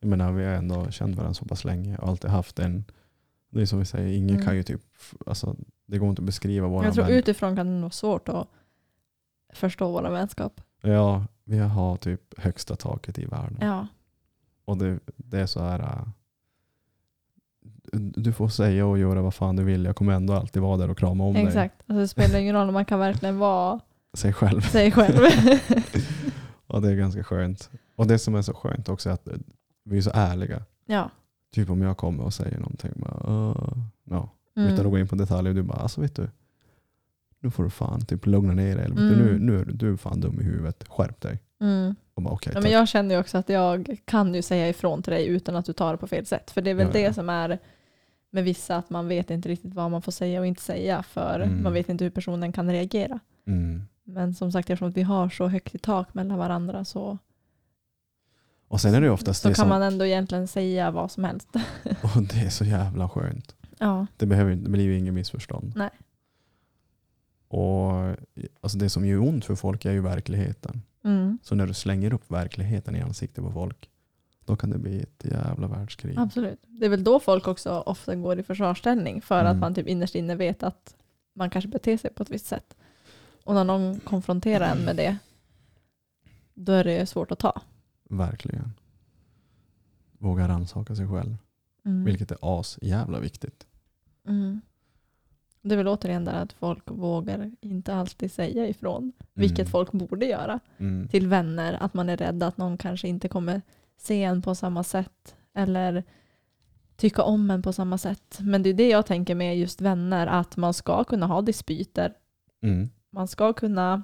Jag menar, vi har ändå känt varandra så pass länge och alltid haft en, det är som vi säger, ingen Mm. kan ju typ, alltså det går inte att beskriva våran Jag tror vän. utifrån kan det vara svårt att förstå vår vänskap. Ja, vi har typ högsta taket i världen. Ja. Och det, det är så här, äh, du får säga och göra vad fan du vill. Jag kommer ändå alltid vara där och krama om dig. Exakt. Alltså, det spelar ingen roll, man kan verkligen vara Sig själv. sig själv. Och det är ganska skönt. Och det som är så skönt också är att vi är så ärliga. ja. Typ om jag kommer och säger någonting. Bara, "Åh", ja, Mm. Utan att gå in på detaljer. Du bara, alltså vet du. Nu får du fan typ lugna ner dig. Mm. nu, nu är du, är fan dum i huvudet. Skärp dig. Mm. Och bara, okej, Ja, men jag känner ju också att jag kan ju säga ifrån till dig utan att du tar det på fel sätt. För det är väl Ja, ja. det som är med vissa, att man vet inte riktigt vad man får säga och inte säga. För Mm. man vet inte hur personen kan reagera. mm. Men som sagt, eftersom vi har så högt i tak mellan varandra så, Och sen är det oftast så det kan som, man ändå egentligen säga vad som helst. och det är så jävla skönt. Ja. Det, behöver, det blir ju inget missförstånd. Nej. Och alltså det som gör ont för folk är ju verkligheten. Mm. Så när du slänger upp verkligheten i ansiktet på folk, då kan det bli ett jävla världskrig. Absolut. Det är väl då folk också ofta går i försvarsställning. För att Mm. man typ innerst inne vet att man kanske beter sig på ett visst sätt. Och när någon konfronterar en med det, då är det svårt att ta. Verkligen. Våga rannsaka sig själv. Mm. Vilket är as jävla viktigt. Mm. Det är väl återigen där att folk vågar inte alltid säga ifrån. Vilket Mm. folk borde göra. Mm. Till vänner, att man är rädd att någon kanske inte kommer se en på samma sätt eller tycka om en på samma sätt. Men det är det jag tänker med just vänner, att man ska kunna ha dispyter. Mm. Man ska kunna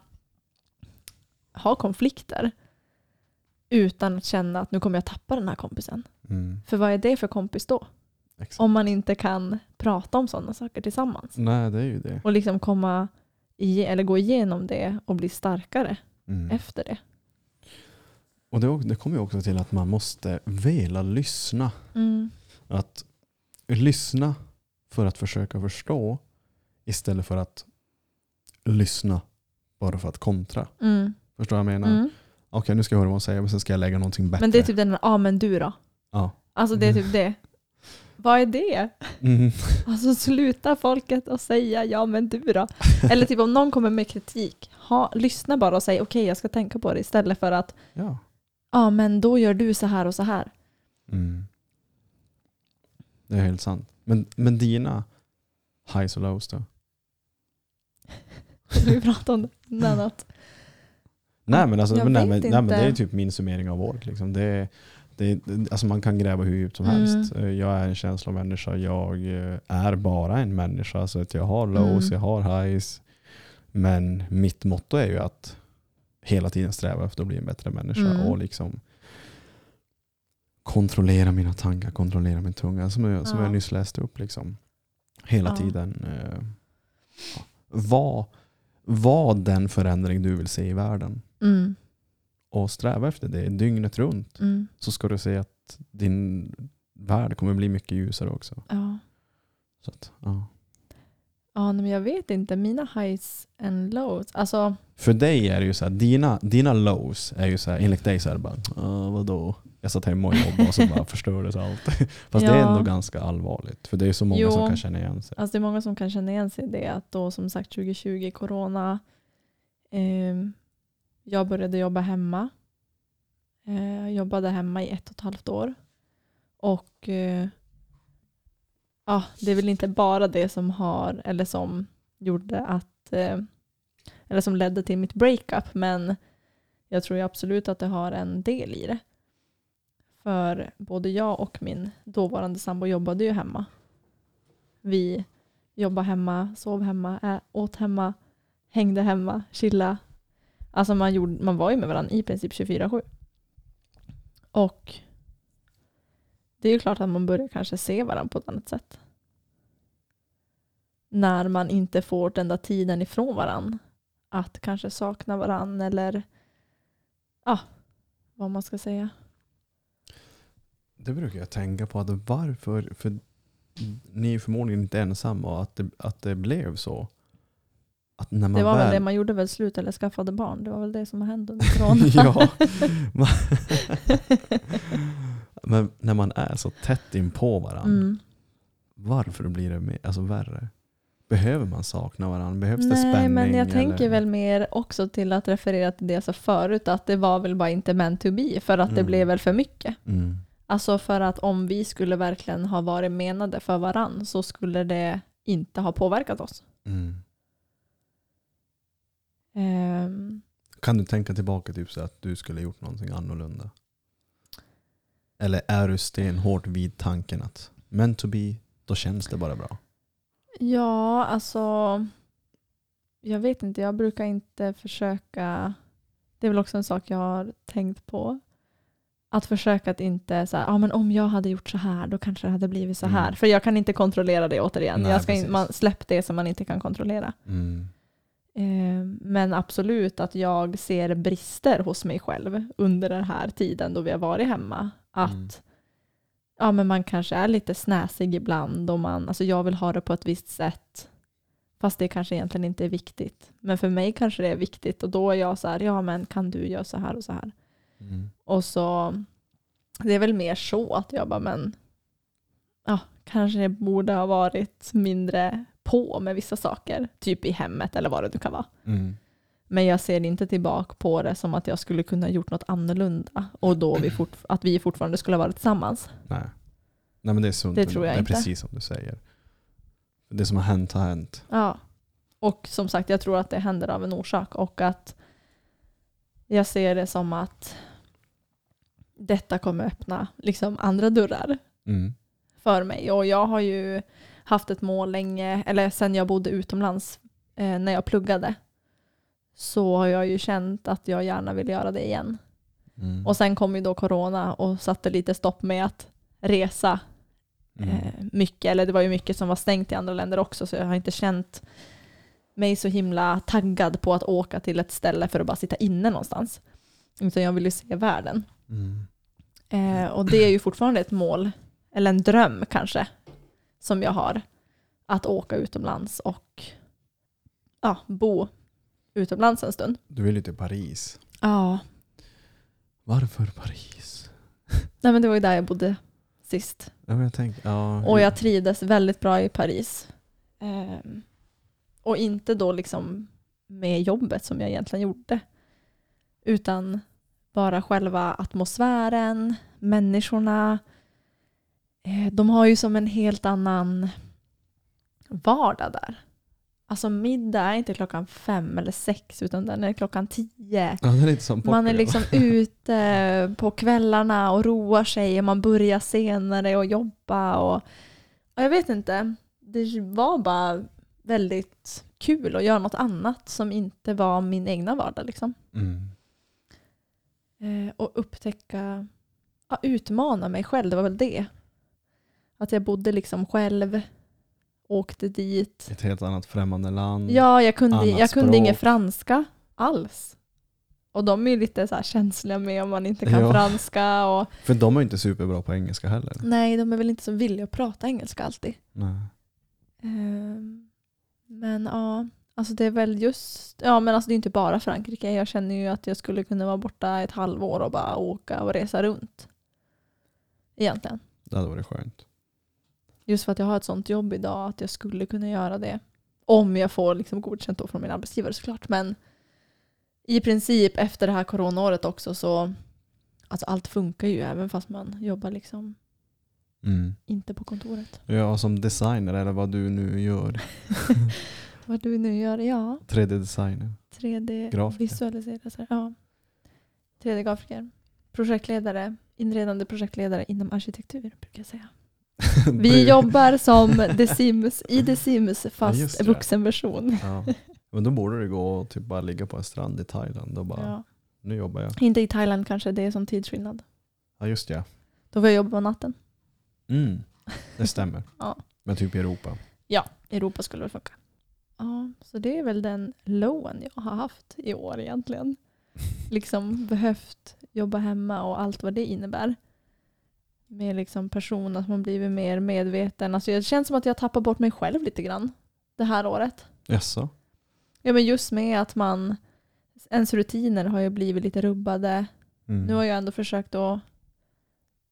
ha konflikter utan att känna att nu kommer jag tappa den här kompisen. Mm. För vad är det för kompis då? Exakt. Om man inte kan prata om sådana saker tillsammans. Nej, det är ju det. Och liksom komma i, eller gå igenom det och bli starkare Mm. efter det. Och det, det kommer ju också till att man måste vilja lyssna. Mm. Att lyssna för att försöka förstå istället för att lyssna bara för att kontra. Mm. Förstår du vad jag menar? Mm. Okej, nu ska jag höra vad hon säger men sen ska jag lägga någonting bättre. Men det är typ den här, ja men du då? Ja. Alltså det är typ det. Vad är det? Mm. Alltså sluta folket att säga ja men du då? Eller typ om någon kommer med kritik, ha, lyssna bara och säg okej jag ska tänka på det istället för att Ja. ja men då gör du så här och så här. Mm. Det är helt sant. Men, men dina highs och lows då? Vi pratade om innan att Nej men, alltså, nej, men, nej, men det är typ min summering av år. Liksom. Det, det, alltså man kan gräva hur djupt som Mm. helst. Eh, Jag är en känslomänniska. Jag eh, är bara en människa. Så att jag har lows, Mm. jag har highs. Men mitt motto är ju att hela tiden sträva efter att bli en bättre människa. Mm. Och liksom kontrollera mina tankar, kontrollera min tunga. Som jag, som Ja. jag nyss läste upp. Liksom. Hela Ja. tiden. Eh, var den förändring du vill se i världen mm, och sträva efter det dygnet runt mm, så ska du se att din värld kommer bli mycket ljusare också. ja. Så att, ja. Ja, men jag vet inte. Mina highs and lows. Alltså, För dig är det ju så här, dina, dina lows är ju så här, enligt dig så är det bara, "Ah, vadå? Jag satt hemma och jobbade och så bara förstördes allt. Fast det är Ja. ändå ganska allvarligt. För det är så många Jo. som kan känna igen sig. alltså det är många som kan känna igen sig i det. Att då som sagt 2020, corona. ehm, jag började jobba hemma. Eh, jag jobbade hemma i ett och ett halvt år. Och eh, ja, det är väl inte bara det som har, eller som gjorde att, eh, eller som ledde till mitt breakup. Men jag tror ju absolut att det har en del i det. För både jag och min dåvarande sambo jobbade ju hemma. Vi jobbade hemma, sov hemma, åt hemma, hängde hemma, chilla. Alltså man, gjorde, man var ju med varandra i princip 24-7. Och det är ju klart att man börjar kanske se varandra på ett annat sätt. När man inte får den där tiden ifrån varandra. Att kanske sakna varandra eller ja, vad man ska säga. Det brukar jag tänka på. Att varför, för ni är förmodligen inte ensamma att det, att det blev så. Att när man Det var väl väl, det, man gjorde väl slut eller skaffade barn. Det var väl det som hände under corona. ja. Men när man är så tätt in på varandra, Mm. varför blir det mer, alltså värre? Behöver man sakna varandra? Behövs det Nej, spänning? men jag tänker eller? väl mer också till att referera till det jag sa förut, att det var väl bara inte meant to be, för att det Mm. blev väl för mycket. Mm. Alltså för att om vi skulle verkligen ha varit menade för varann så skulle det inte ha påverkat oss. Mm. Ehm, Kan du tänka tillbaka typ så att du skulle gjort någonting annorlunda? Eller är du stenhårt vid tanken att meant to be, då känns det bara bra? ja, alltså jag vet inte, jag brukar inte försöka, det är väl också en sak jag har tänkt på, att försöka att inte så här, ja men om jag hade gjort så här då kanske det hade blivit så här. Mm. För jag kan inte kontrollera det återigen. Nej, jag ska in, man, släpp det som man inte kan kontrollera. Mm. Eh, men absolut att jag ser brister hos mig själv under den här tiden då vi har varit hemma. Att Mm. ja, men man kanske är lite snäsig ibland och man, alltså jag vill ha det på ett visst sätt. Fast det kanske egentligen inte är viktigt. Men för mig kanske det är viktigt och då är jag så här, ja men kan du göra så här och så här. Mm. Och så, det är väl mer så att jag bara, men ja, kanske det borde ha varit mindre på med vissa saker. Typ i hemmet eller vad det nu kan vara. Mm. Men jag ser inte tillbaka på det som att jag skulle kunna gjort något annorlunda och då vi att vi fortfarande skulle ha varit tillsammans. Nej. Nej men det är sunt. Det tror jag det är inte. precis som du säger. Det som har hänt har hänt. Ja. Och som sagt, jag tror att det händer av en orsak och att jag ser det som att detta kommer öppna liksom andra dörrar Mm. för mig. Och jag har ju haft ett mål länge, eller sen jag bodde utomlands eh, när jag pluggade, så har jag ju känt att jag gärna vill göra det igen. Mm. Och sen kom ju då corona och satte lite stopp med att resa Mm. eh, mycket, eller det var ju mycket som var stängt i andra länder också, så jag har inte känt mig så himla taggad på att åka till ett ställe för att bara sitta inne någonstans. Utan jag vill ju se världen. Mm. Eh, och det är ju fortfarande ett mål, eller en dröm kanske, som jag har. Att åka utomlands och ja, bo utomlands en stund. Du vill ju till Paris. Ja. Varför Paris? Nej men det var ju där jag bodde sist. Ja, men jag tänk, ja, Och jag trivdes väldigt bra i Paris. Ehm, och inte då liksom med jobbet som jag egentligen gjorde. Utan bara själva atmosfären, människorna. Eh, de har ju som en helt annan vardag där. Alltså middag är inte klockan fem eller sex utan den är klockan tio. Ja, är. Man är liksom ute på kvällarna och roar sig och man börjar senare och jobba och, och jag vet inte. Det var bara väldigt kul att göra något annat som inte var min egna vardag liksom. Mm. Eh, och upptäcka, ja, utmana mig själv, det var väl det. Att jag bodde liksom själv, åkte dit. Ett helt annat främmande land. Ja, jag kunde, jag kunde inget franska alls. Och de är ju lite så här känsliga med om man inte kan Ja. franska. Och, För de är ju inte superbra på engelska heller. nej, de är väl inte så villiga att prata engelska alltid. Nej. Ehm, men ja, alltså det är väl just, ja men alltså det är inte bara Frankrike. Jag känner ju att jag skulle kunna vara borta ett halvår och bara åka och resa runt. Egentligen. Det hade varit skönt. Just för att jag har ett sånt jobb idag att jag skulle kunna göra det. Om jag får liksom godkänt då från min arbetsgivare såklart. Men i princip efter det här coronaåret också så alltså allt funkar ju även fast man jobbar liksom Mm. inte på kontoret. Ja, som designer eller vad du nu gör. Vad du nu gör, ja. 3D-designer. 3D Grafiker. visualisera. så här, Ja. 3D-grafiker. Projektledare. Inredande projektledare inom arkitektur brukar jag säga. Vi jobbar som The Sims, i The Sims fast det. vuxenversion. Ja. Men då borde du gå och typ bara ligga på en strand i Thailand och bara, Ja. nu jobbar jag. Inte i Thailand kanske, det är sån tidsskillnad. Ja just ja. Då får jag jobba på natten. Mm. Det stämmer. Ja. Men typ i Europa. Europa skulle väl funka. Ja, så det är väl den lowen jag har haft i år egentligen. Liksom behövt jobba hemma och allt vad det innebär. Med liksom person, att man blivit mer medveten. Alltså det känns som att jag tappar bort mig själv lite grann det här året. Jaså? Ja men just med att man, ens rutiner har ju blivit lite rubbade. Mm. Nu har jag ändå försökt att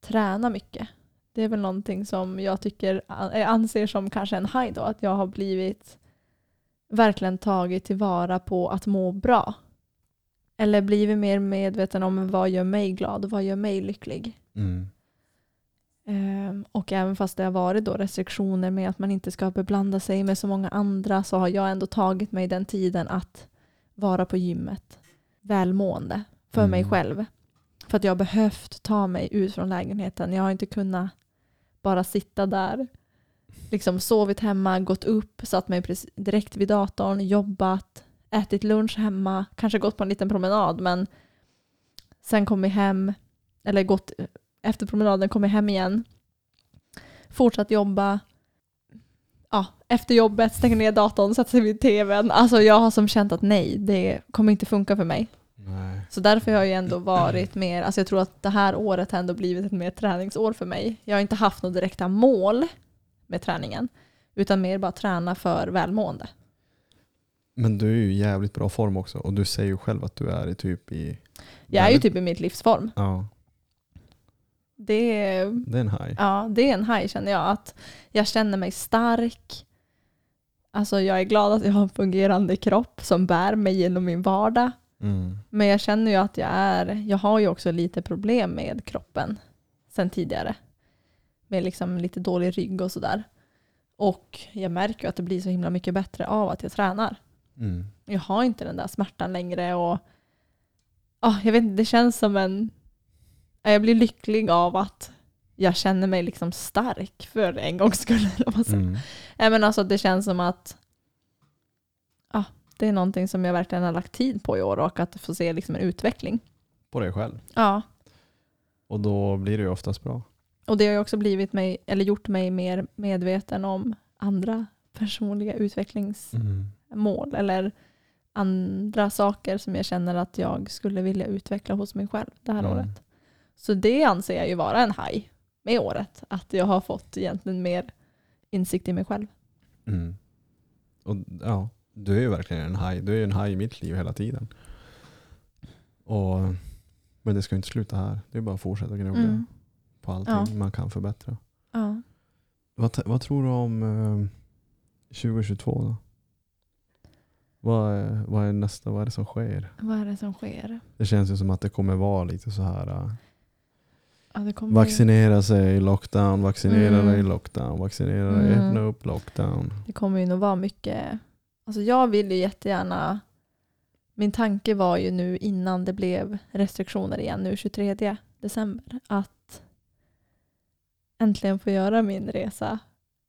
träna mycket. Det är väl någonting som jag tycker, jag anser som kanske en high då, att jag har blivit verkligen tagit tillvara på att må bra. Eller blivit mer medveten om vad gör mig glad och vad gör mig lycklig. Mm. Ehm, och även fast det har varit då restriktioner med att man inte ska beblanda sig med så många andra så har jag ändå tagit mig den tiden att vara på gymmet. Välmående för Mm. mig själv. För att jag har behövt ta mig ut från lägenheten. Jag har inte kunnat bara sitta där. Liksom sovit hemma, gått upp, satt mig direkt vid datorn, jobbat, ätit lunch hemma, kanske gått på en liten promenad men sen kommit hem, eller gått efter promenaden, kommit hem igen, fortsatt jobba, ja, efter jobbet, stänga ner datorn, sätta sig vid tvn. Alltså jag har som känt att nej, det kommer inte funka för mig. Nej. Så därför har jag ju ändå varit mer, alltså jag tror att det här året har ändå blivit ett mer träningsår för mig. Jag har inte haft några direkta mål med träningen, utan mer bara träna för välmående. Men du är ju i jävligt bra form också och du säger ju själv att du är i typ i... Jag är ju typ i mitt livsform. Ja, Det är, det är en high. ja, det är en high känner jag. Att jag känner mig stark. Alltså jag är glad att jag har en fungerande kropp som bär mig genom min vardag. Mm. Men jag känner ju att jag är, jag har ju också lite problem med kroppen sen tidigare. Med liksom lite dålig rygg och sådär. Och jag märker ju att det blir så himla mycket bättre av att jag tränar. Mm. Jag har inte den där smärtan längre och ah, jag vet inte, det känns som en, jag blir lycklig av att jag känner mig liksom stark för en gångs skull. Mm. Men alltså det känns som att ja, det är någonting som jag verkligen har lagt tid på i år och att få se liksom en utveckling. På dig själv. Ja, Och då blir det ju oftast bra. och det har ju också blivit mig, eller gjort mig mer medveten om andra personliga utvecklingsmål eller andra saker som jag känner att jag skulle vilja utveckla hos mig själv det här Mm. året. Så det anser jag ju vara en haj med året, att jag har fått egentligen mer insikt i mig själv. Mm. Och ja, du är ju verkligen en haj. Du är en haj i mitt liv hela tiden. Och, men det ska ju inte sluta här. Det är bara att fortsätta gnugga Mm. på allting Ja. man kan förbättra. Ja. Vad, vad tror du om eh, 2022 då? Vad är, vad är nästa? Vad är det som sker? Vad är det som sker? Det känns ju som att det kommer vara lite så här. Ja, vaccinera sig, lockdown, vaccinera Mm. dig, lockdown, vaccinera dig, Mm. öppna upp, lockdown. Det kommer ju nog vara mycket. Alltså jag vill ju jättegärna. Min tanke var ju nu innan det blev restriktioner igen nu 23 december att äntligen få göra min resa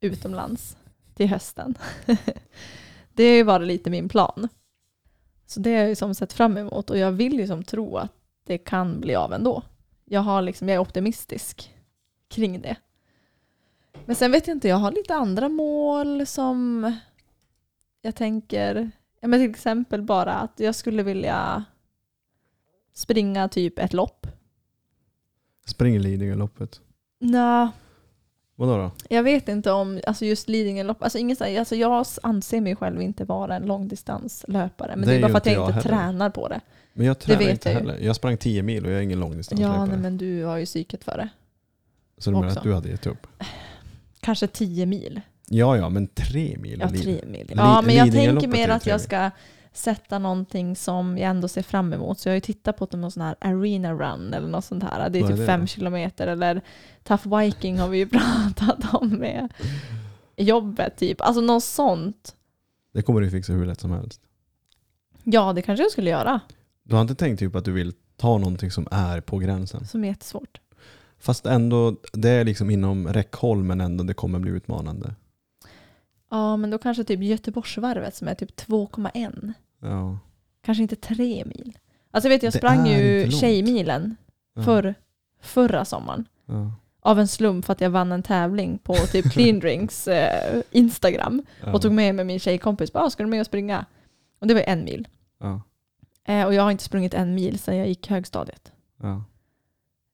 utomlands till hösten. det har ju varit lite min plan. Så det har jag ju som sett fram emot och jag vill ju som tro att det kan bli av ändå. Jag, har liksom, jag är optimistisk kring det. Men sen vet jag inte, jag har lite andra mål som jag tänker, ja men till exempel bara att jag skulle vilja springa typ ett lopp. Springer Lidingöloppet. Nå, Vadå då? jag vet inte om alltså just Lidingölopp, alltså, ingen, alltså jag anser mig själv inte vara en långdistanslöpare, men Det det, är bara för att jag jag inte heller. tränar på det. Men jag tränar vet inte jag heller. Jag sprang 10 mil och jag är ingen långdistanslöpare. Ja, nej, men du har ju psyket för det. Så du menar att du hade gett upp? Kanske 10 mil. Ja, ja, men tre mil. Ja, tre mil. Ja, men jag tänker Lidingöloppet mer att jag ska sätta någonting som jag ändå ser fram emot. Så jag har ju tittat på någon sån här arena run eller något sånt här. Det är Vad är typ det fem kilometer. Eller Tough Viking har vi ju pratat om med jobbet typ. Alltså något sånt. Det kommer du fixa hur lätt som helst. Ja, det kanske jag skulle göra. Du har inte tänkt typ att du vill ta någonting som är på gränsen? Som är jättesvårt. Fast ändå, det är liksom inom räckhåll men ändå det kommer bli utmanande. Ja, men då kanske typ Göteborgsvarvet som är typ 2,1. Ja. Kanske inte tre mil. Alltså jag vet, jag Det sprang ju. Tjejmilen Ja. för, förra sommaren. Ja. av en slump för att jag vann en tävling på typ Clean Drinks eh, Instagram Ja. och tog med mig min tjejkompis. Bara, "Ah, ska du med och springa? Och det var en mil. Eh, och jag har inte sprungit en mil sedan jag gick högstadiet.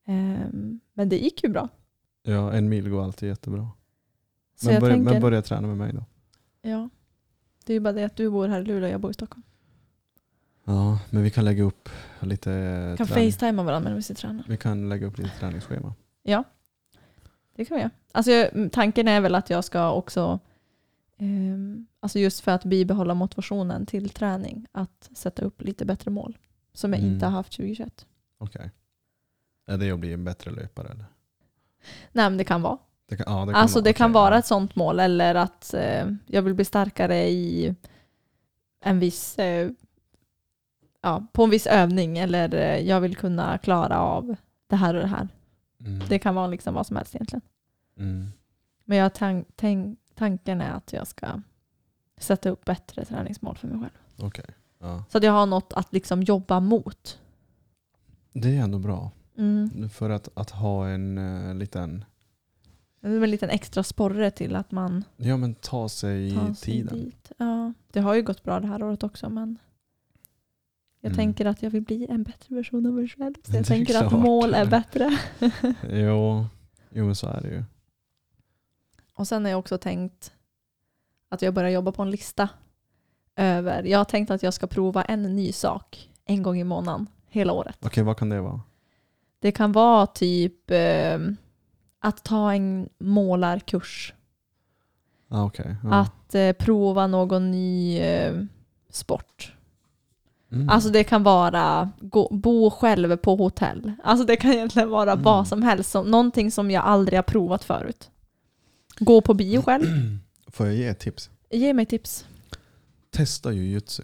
Ehm, men det gick ju bra. ja, en mil går alltid jättebra. Så Men börja, tänker, men börja träna med mig då. ja. Det är ju bara det att du bor här i Luleå och jag bor i Stockholm. Ja, men vi kan lägga upp lite Vi kan träning. facetima varandra medan vi sitter och tränar. Vi kan lägga upp lite träningsschema. Ja, det kan vi göra. Alltså, jag- tanken är väl att jag ska också, ehm, alltså just för att bibehålla motivationen till träning, att sätta upp lite bättre mål. Som jag Mm. inte har haft 2021. Okej. Är det att bli en bättre löpare eller? Nej men det kan vara. Det kan, ja, det alltså vara- det kan okej, vara ett sånt mål eller att eh, jag vill bli starkare i en viss, eh, ja, på en viss övning eller eh, jag vill kunna klara av det här och det här. Mm. Det kan vara liksom vad som helst egentligen. Mm. Men jag tan- tänk- tanken är att jag ska sätta upp bättre träningsmål för mig själv. Okej. Ja. Så att jag har något att liksom jobba mot. Det är ändå bra. Mm. För att, att ha en uh, liten, en liten extra sporre till att man ja men ta sig sig tiden. dit. Ja, det har ju gått bra det här året också men jag Mm. tänker att jag vill bli en bättre version av mig själv. Så Det jag tänker att klart. mål är bättre. Jo, jo men så är det ju. Och sen har jag också tänkt att jag börjar jobba på en lista över, jag har tänkt att jag ska prova en ny sak en gång i månaden hela året. Okej, vad kan det vara? Det kan vara typ eh, att ta en målarkurs. Ah, Okej. ja. Att eh, prova någon ny eh, sport. Mm. Alltså det kan vara gå, bo själv på hotell. Alltså det kan egentligen vara Mm. vad som helst. Som, någonting som jag aldrig har provat förut. Gå på bio själv. Får jag ge ett tips? Ge mig tips. Testa jujutsu.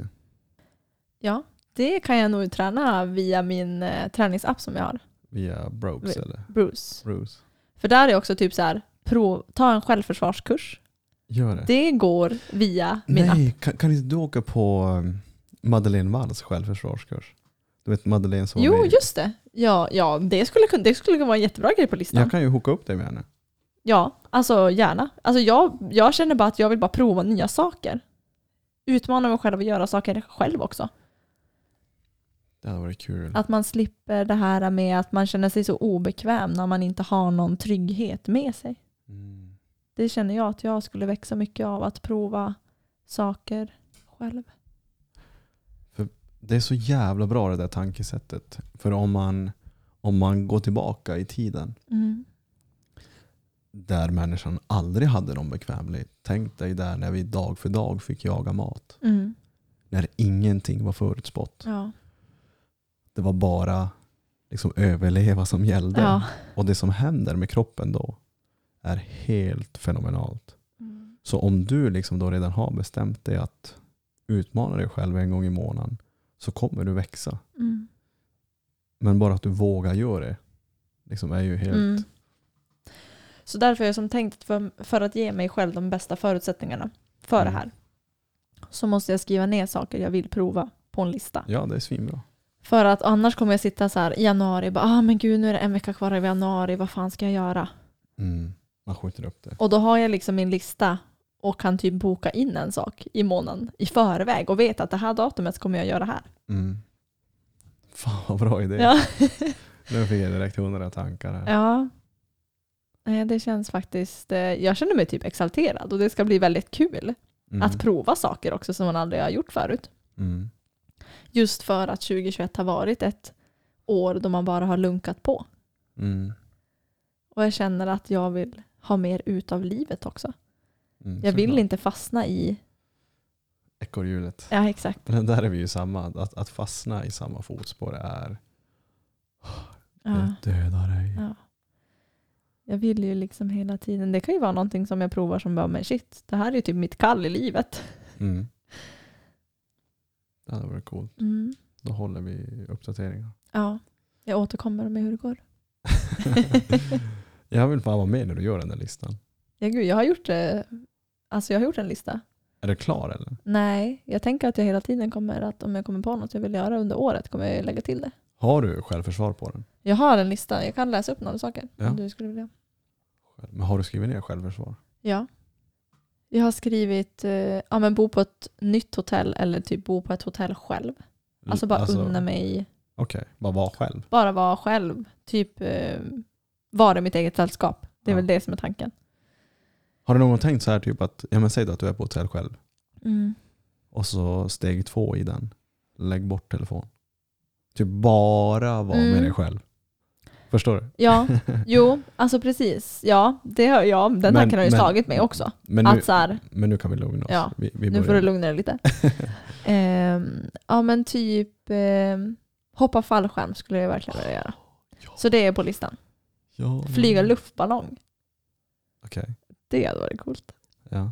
Ja, det kan jag nog träna via min eh, träningsapp som jag har. Via Brobes Vi- eller Bruce. Bruce? För där är också typ så här, prov, ta en självförsvarskurs. Gör det? Det går via min app. Nej, kan, kan inte du åka på um, Madeleine Walls självförsvarskurs? Du vet Madeleine som var Jo, med- just det. Ja, ja det, skulle, det skulle kunna vara en jättebra grej på listan. Jag kan ju hooka upp dig med henne. Ja, alltså gärna. Alltså jag, jag känner bara att jag vill bara prova nya saker. Utmana mig själv och göra saker själv också. Det hade varit kul. Att man slipper det här med att man känner sig så obekväm när man inte har någon trygghet med sig. Mm. Det känner jag att jag skulle växa mycket av, att prova saker själv. Det är så jävla bra det där tankesättet. För om man, om man går tillbaka i tiden Mm. där människan aldrig hade någon bekvämlighet. Tänk dig där när vi dag för dag fick jaga mat. Mm. När ingenting var förutspått. Ja. Det var bara liksom överleva som gällde. ja. Och det som händer med kroppen då är helt fenomenalt. Mm. Så om du liksom då redan har bestämt dig att utmana dig själv en gång i månaden så kommer du växa. Mm. Men bara att du vågar göra det liksom är ju helt... Mm. Så därför är jag som tänkt att för, för att ge mig själv de bästa förutsättningarna för Mm. det här så måste jag skriva ner saker jag vill prova på en lista. Ja, det är svinbra. För att annars kommer jag sitta så här i januari och bara ah, men gud nu är det en vecka kvar i januari, vad fan ska jag göra? Mm. Man skjuter upp det. Och då har jag liksom min lista och kan typ boka in en sak i månaden i förväg och vet att det här datumet kommer jag göra här. Mm. Fan vad bra idé. Ja. Nu fick jag direkt hundra tankar här. ja. Det känns faktiskt, eh, jag känner mig typ exalterad och det ska bli väldigt kul Mm. att prova saker också som man aldrig har gjort förut. Mm. Just för att 2021 har varit ett år då man bara har lunkat på. Mm. Och jag känner att jag vill ha mer ut av livet också. Mm. Jag vill Såklart. inte fastna i... Ekorrhjulet. Ja, exakt. Men där är vi ju samma. Att, att fastna i samma fotspår är... Ja. Det dödar dig. Ja. Jag vill ju liksom hela tiden, det kan ju vara någonting som jag provar som bara, men shit, det här är ju typ mitt kall i livet. Mm. Det hade varit coolt. Mm. Då håller vi uppdateringar. Ja, jag återkommer med hur det går. jag vill fan vara med när du gör den där listan. Ja, gud, jag har gjort, eh, alltså jag har gjort en lista. Är det klar eller? Nej, jag tänker att jag hela tiden kommer att om jag kommer på något jag vill göra under året kommer jag lägga till det. Har du självförsvar på den? Jag har en lista, jag kan läsa upp några saker Ja. om du skulle vilja. Men har du skrivit ner självförsvar? Ja. Jag har skrivit eh, ja, men bo på ett nytt hotell eller typ bo på ett hotell själv. Alltså bara unna mig, Okej, bara vara själv. bara vara själv. Typ eh, vara mitt eget sällskap. Det är Ja. väl det som är tanken. Har du någon gång tänkt så här typ att, ja men säg att du är på hotell själv Mm. och så steg två i den, lägg bort telefon. Typ bara vara Mm. med dig själv. Förstår du? Ja, jo, alltså precis. Ja, det har jag. Den Men- tanken har ju men- slagit mig också. Men nu, Att så här, men nu kan vi lugna oss. Ja, vi, vi nu får du lugna dig lite. Ehm, ja men typ ehm, hoppa fallskärm skulle jag verkligen vilja göra. Ja. Så det är på listan. Ja, Flyga luftballong. Okej, Det hade varit coolt. ja.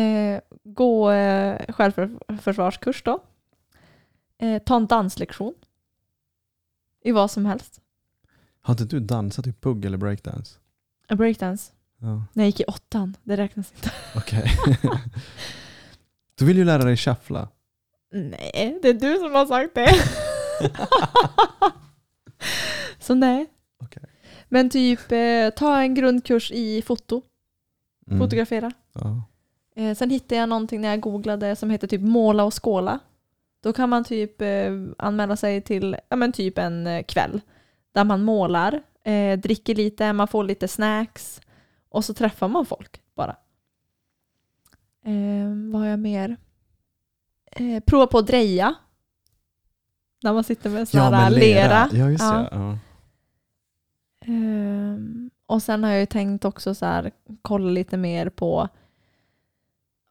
Eh, gå eh, självförsvarskurs då. Eh, ta en danslektion. I vad som helst. Har inte du dansat typ pugg eller breakdance? A breakdance. Ja, När jag gick i åttan. Det räknas inte. okej. du vill ju lära dig shuffla. Nej, det är du som har sagt det. Så nej. Okej. Men typ eh, ta en grundkurs i foto. Mm. Fotografera. Ja. Eh, sen hittade jag någonting när jag googlade som heter typ måla och skåla. Då kan man typ eh, anmäla sig till ja, men typ en eh, kväll där man målar, eh, dricker lite, man får lite snacks och så träffar man folk bara. Eh, vad har jag mer? Prova på att dreja. När man sitter med sån här men lera. Ja, just Ja. Ja. Ehm, och sen har jag ju tänkt också så här, kolla lite mer på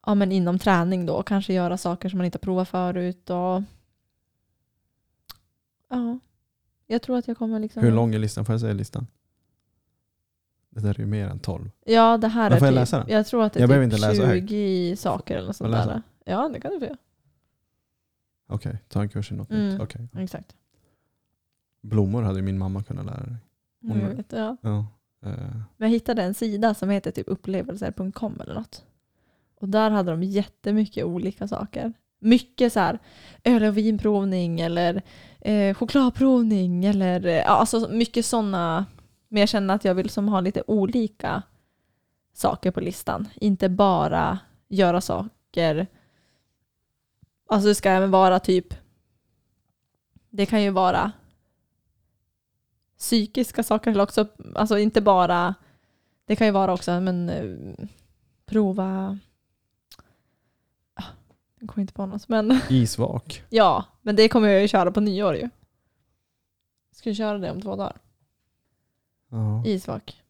ja, men inom träning då, kanske göra saker som man inte har provat förut. Och, ja, jag tror att jag kommer liksom... Hur lång är listan? Får jag säga listan? Det där är ju mer än 12. Ja, det här Men är får jag typ, läsa den? jag tror att det Jag är typ inte läsa högt. 20 saker eller något sånt där. Ja, det kan du få göra. Okej, ta en kurs i något Mm. nytt. Okej. Exakt. Blommor hade min mamma kunnat lära dig. Jag vet, ja. Ja. Eh, Men jag hittade en sida som heter typ upplevelser.com eller något. Och där hade de jättemycket olika saker. Mycket så här öl och vinprovning eller eh, chokladprovning eller eh, ja, alltså mycket sådana. Men jag känner att jag vill som ha lite olika saker på listan. Inte bara göra saker. Alltså det ska även vara typ. Det kan ju vara psykiska saker eller också, alltså inte bara, det kan ju vara också, men eh, prova, ah, jag kommer inte på något, men isvak. ja, men det kommer jag ju köra på nyår ju. Ska vi köra det om två dagar? Ja. Isvak.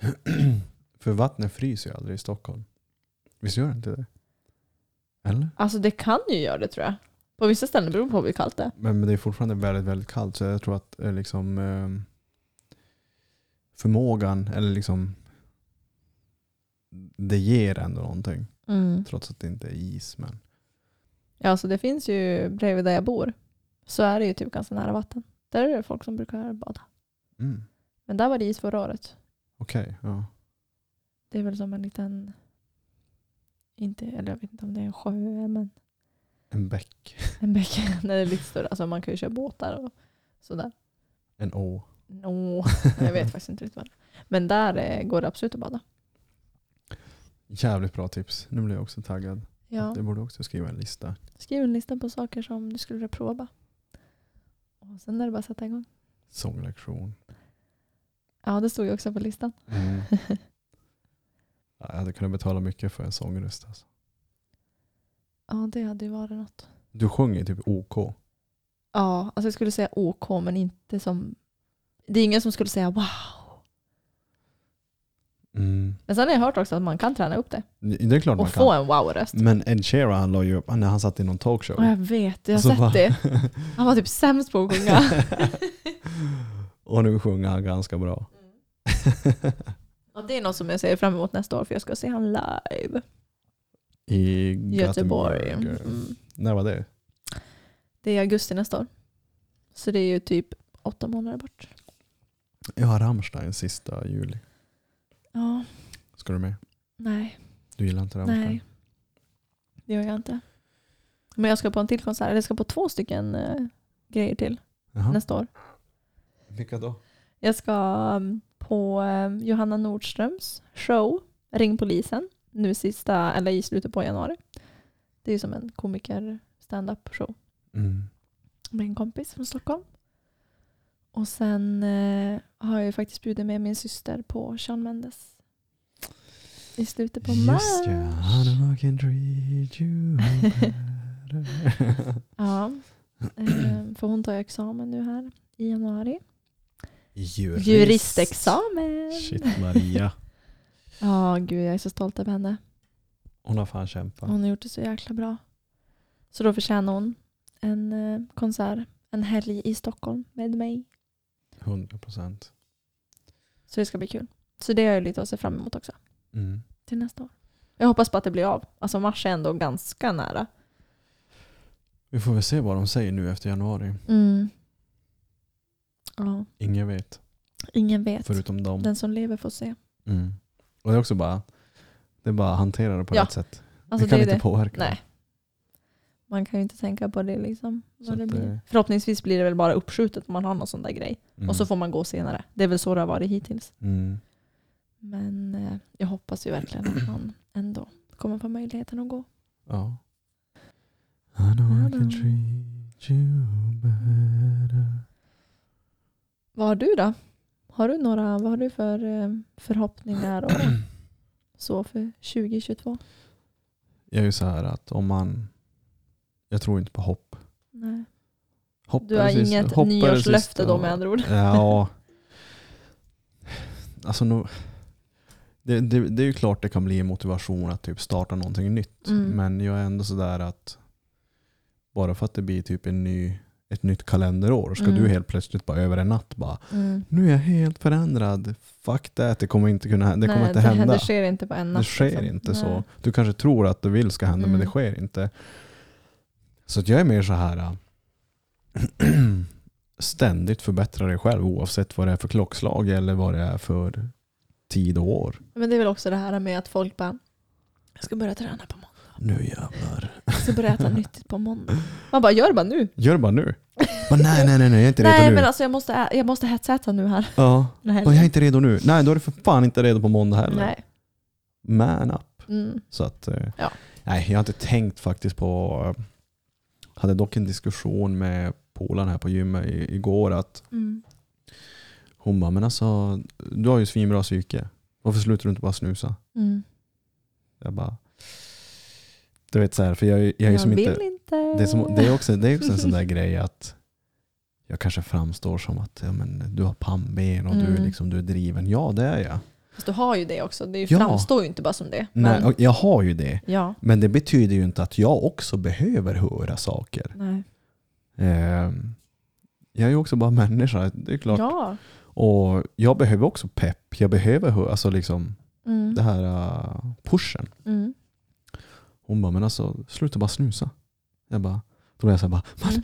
För vattnet fryser ju aldrig i Stockholm. Visst gör det inte det? Eller? Alltså det kan ju göra det tror jag. På vissa ställen beror det på hur kallt det är. Men, men det är fortfarande väldigt, väldigt kallt så jag tror att eh, liksom eh, förmågan eller liksom det ger ändå någonting. Trots att det inte är is. Men Ja, alltså det finns ju bredvid där jag bor. Så är det ju typ ganska nära vatten. Där är det folk som brukar bada. mm. Men där var det is förra året. okej. ja. Det är väl som en liten, inte, eller jag vet inte om det är en sjö, men En bäck. en bäck. när det är lite större. Alltså man kan ju köra båtar och sådär. En å. No, jag vet faktiskt inte riktigt vad det är. Men där eh, går det absolut att bada. Jävligt bra tips. Nu blir jag också taggad. Ja. Det borde också skriva en lista. Skriv en lista på saker som du skulle vilja prova. Och sen är det bara att sätta igång. Sånglektion. Ja, det stod ju också på listan. Mm. Ja, Jag hade kunnat betala mycket för en sångröst. Alltså. Ja, det hade ju varit något. Du sjunger typ OK. Ja, alltså jag skulle säga OK, men inte som... Det är ingen som skulle säga wow. Mm. Men sen har jag hört också att man kan träna upp det. Det är klart man Och kan. få en wow-röst. Men Ed Sheeran han la ju upp, när han satt i någon talkshow. Ja, jag vet, jag har Så sett bara- det. Han var typ sämst på att sjunga. och nu sjunger han ganska bra. Och det är något som jag ser fram emot nästa år, för jag ska se han live. I Göteborg. Göteborg. Mm. När var det? Det är augusti nästa år. Så det är ju typ åtta månader bort. Jag har Rammstein sista juli. Ja, Ska du med? nej, Du gillar inte Rammstein? nej. Det gör jag inte. Men jag ska på en till konsert. Eller jag ska på två stycken eh, grejer till Jaha. nästa år. Vilka då? Jag ska um, på eh, Johanna Nordströms show, Ring polisen, nu sista, eller i slutet på januari. Det är ju som en komiker stand-up show Mm. med en kompis från Stockholm. Och sen eh, har jag ju faktiskt bjudit med min syster på Sean Mendes. I slutet på mars. Just ja, I can treat you. Ja, eh, för hon tar ju examen nu här i januari. Jurist. Juristexamen! Shit Maria. Ja, gud jag är så stolt över henne. Hon har fan kämpat. Hon har gjort det så jäkla bra. Så då förtjänar hon en eh, konsert, en helg i Stockholm med mig. 100 procent. Så det ska bli kul. Så det har jag lite att se fram emot också Mm. till nästa år. Jag hoppas på att det blir av. Alltså mars är ändå ganska nära. Vi får väl se vad de säger nu efter januari. Mm. Ja, Ingen vet. ingen vet. Förutom dem. Den som lever får se. Mm. Och det är också bara, det är bara att hantera det på Ja. rätt sätt. Alltså vi kan det är inte det. påverka det. Nej. Man kan ju inte tänka på det liksom. Så Vad det att blir. det- Förhoppningsvis blir det väl bara uppskjutet om man har någon sån där grej. Mm. Och så får man gå senare. Det är väl så det har varit hittills. Mm. Men eh, jag hoppas ju verkligen att man ändå kommer få möjligheten att gå. Ja. I know I can treat you better. Vad har du då? Har du några, vad har du för eh, förhoppningar och så för 2022? Jag är ju så här att om man, jag tror inte på hopp. Nej. hopp Du har det sista- inget hopp nyårslöfte då med andra ord? Ja. Alltså nu, det, det, det är ju klart det kan bli en motivation att typ starta någonting nytt. Mm. Men jag är ändå sådär att bara för att det blir typ en ny, ett nytt kalenderår ska Mm. du helt plötsligt bara över en natt bara Mm. nu är jag helt förändrad. Fuck that, det kommer inte kunna det kommer Nej, inte det, hända. Det sker inte på en natt. Det sker liksom. inte Nej. så. Du kanske tror att du vill ska hända men Mm. det sker inte. Så att jag är mer så här. äh, ständigt förbättra dig själv oavsett vad det är för klockslag eller vad det är för tid och år. Men det är väl också det här med att folk bara, jag ska börja träna på måndag. Nu jävlar. Jag ska börja äta nyttigt på måndag. Man bara, gör det bara nu. Gör det bara nu. Bara, nej, nej, nej, nej, jag är inte redo Nej nu. men alltså jag måste, ä- jag måste hetsäta nu här. ja. Den här Bara, jag är inte redo nu. Nej, då är du för fan inte redo på måndag heller. Nej. Man up. Mm. Så att, eh, Ja. nej, jag har inte tänkt faktiskt på... eh, hade dock en diskussion med polaren här på gymmet i, igår att Mm. hon bara, men alltså du har ju svinbra psyke. Varför slutar du inte bara snusa? Mm. Jag bara, du vet så här, för jag, jag är Jag som vill inte... inte. Det är, som, det, är också, det är också en sån där grej att jag kanske framstår som att ja, men, du har pannben och du, är Mm. liksom, du är driven. Ja, det är jag. Fast du har ju det också. Det Ja. framstår ju inte bara som det. Nej, Men, jag har ju det. ja. Men det betyder ju inte att jag också behöver höra saker. Nej. Ehm, jag är ju också bara människa, det är klart. Ja. Och jag behöver också pepp. Jag behöver alltså liksom, Mm. det här uh, pushen. Mm. Hon bara, men alltså sluta bara snusa. Jag bara, då är jag så här bara, men, Mm.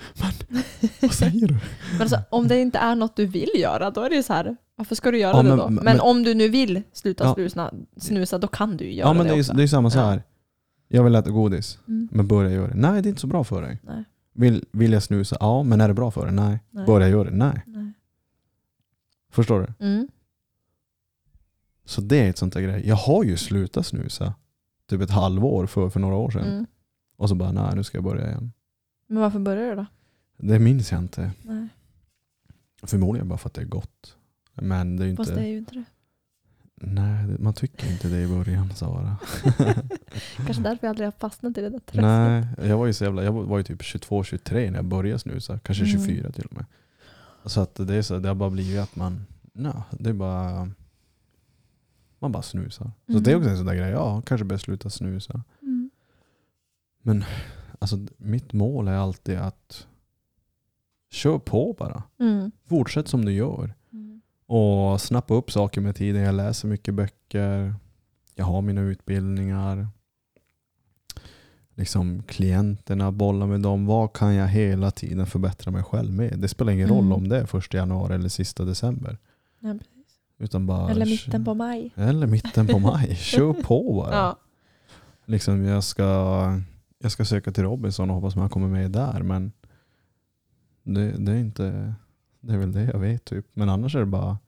men vad säger du? Men alltså, om det inte är något du vill göra, då är det ju så här, varför ska du göra Ja, det men- då? Men, men- om du nu vill sluta Ja. snusa, snusa, då kan du ju göra Ja men det det är, också. det är ju samma så Ja. här. Jag vill äta godis, Mm. men börja göra det. Nej det är inte så bra för dig. Nej. Vill, vill jag snusa? Ja, men är det bra för dig? Nej. Nej. Börja göra det? Nej. Nej. Förstår du? Mm. Så det är ett sånt där grej. Jag har ju slutat snusa typ ett halvår för, för några år sedan. Mm. Och så bara, nej nu ska jag börja igen. Men varför börjar du då? Det minns jag inte. Nej. Förmodligen bara för att det är gott. Men det är ju Fast inte... det är ju inte det. Nej, man tycker inte det i början Sara. Kanske därför jag aldrig har fastnat i det där träsket. Nej, jag var ju så jävla, jag var ju typ 22-23 när jag började snusa. Kanske Mm. 24 till och med. Så att det, är så, det har bara blivit att man, nej, det är bara, man bara snusar. Så Mm. det är också en sån där grej, ja kanske börja sluta snusa. Mm. Alltså mitt mål är alltid att kör på bara. Mm. Fortsätt som du gör. Mm. Och snappa upp saker med tiden. Jag läser mycket böcker. Jag har mina utbildningar. Liksom klienterna, bolla med dem. Vad kan jag hela tiden förbättra mig själv med? Det spelar ingen roll Mm. om det är första januari eller sista december. Ja. Utan bara, Eller mitten på maj. Eller mitten på maj. Kör på bara. Ja. Liksom jag, ska, jag ska söka till Robinson och hoppas man kommer med där. Men det, det är inte det är väl det jag vet typ. Men annars är det bara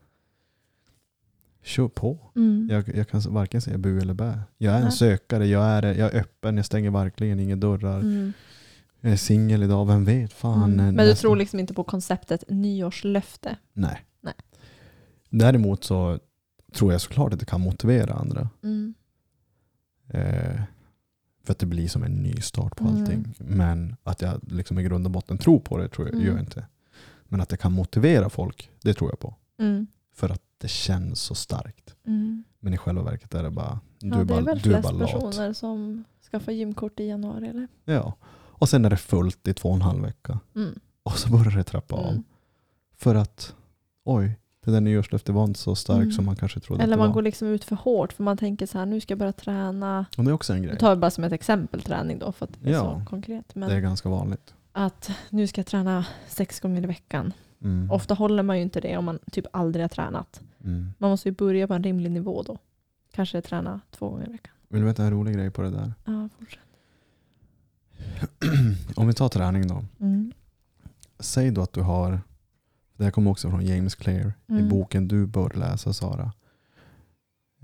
kör på. Mm. Jag, jag kan varken säga bu eller bä. Jag är en Nej. sökare, jag är, jag är öppen, jag stänger verkligen inga dörrar. Mm. Jag är singel idag, vem vet? Fan. Mm. Men du nästa- tror liksom inte på konceptet nyårslöfte? Nej. Nej. Däremot så tror jag såklart att det kan motivera andra. Mm. Eh, för att det blir som en ny start på Mm. allting. Men att jag liksom i grund och botten tror på det tror jag, Mm. gör jag inte. Men att det kan motivera folk, det tror jag på. Mm. För att det känns så starkt. Mm. Men i själva verket är det bara, du Ja, är det bara, är väl du är flest bara lat. personer som skaffar gymkort i januari eller? Ja. Och sen är det fullt i två och en halv vecka. Mm. Och så börjar det trappa av. För att, oj, det där nyårslöftet var inte så starkt Mm. som man kanske trodde Eller att det man var. går liksom ut för hårt för man tänker så här, nu ska jag börja träna. Och det är också en Nu grej. tar jag bara som ett exempel träning då för att det är Ja. så konkret. Men Det är ganska vanligt. att nu ska jag träna sex gånger i veckan. Mm. Ofta håller man ju inte det om man typ aldrig har tränat. Mm. Man måste ju börja på en rimlig nivå då. Kanske träna två gånger i veckan. Vill du veta en rolig grej på det där? Ja, fortsätt. Om vi tar träning då. Mm. Säg då att du har, det här kommer också från James Clear i Mm. boken du bör läsa Sara.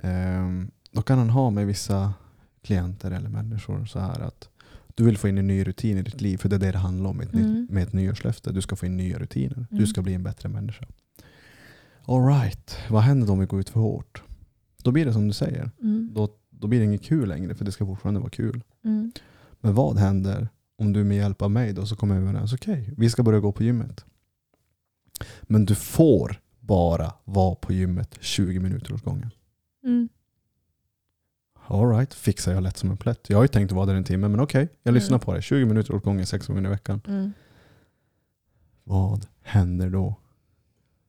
Ehm, då kan han ha med vissa klienter eller människor så här att du vill få in en ny rutin i ditt liv för det är det det handlar om med ett, Mm. med ett nyårslöfte. Du ska få in nya rutiner. Du Mm. ska bli en bättre människa. All right, vad händer då om vi går ut för hårt? Då blir det som du säger. Mm. Då, då blir det inget kul längre för det ska fortfarande vara kul. Mm. Men vad händer om du med hjälp av mig då så kommer överens, okej, vi ska börja gå på gymmet. Men du får bara vara på gymmet 20 minuter åt gången. Mm. All right, fixar jag lätt som en plätt. Jag har ju tänkt att vara där en timme, men okej, jag lyssnar Mm. på det. 20 minuter åt gången, sex gånger i veckan. Mm. Vad händer då?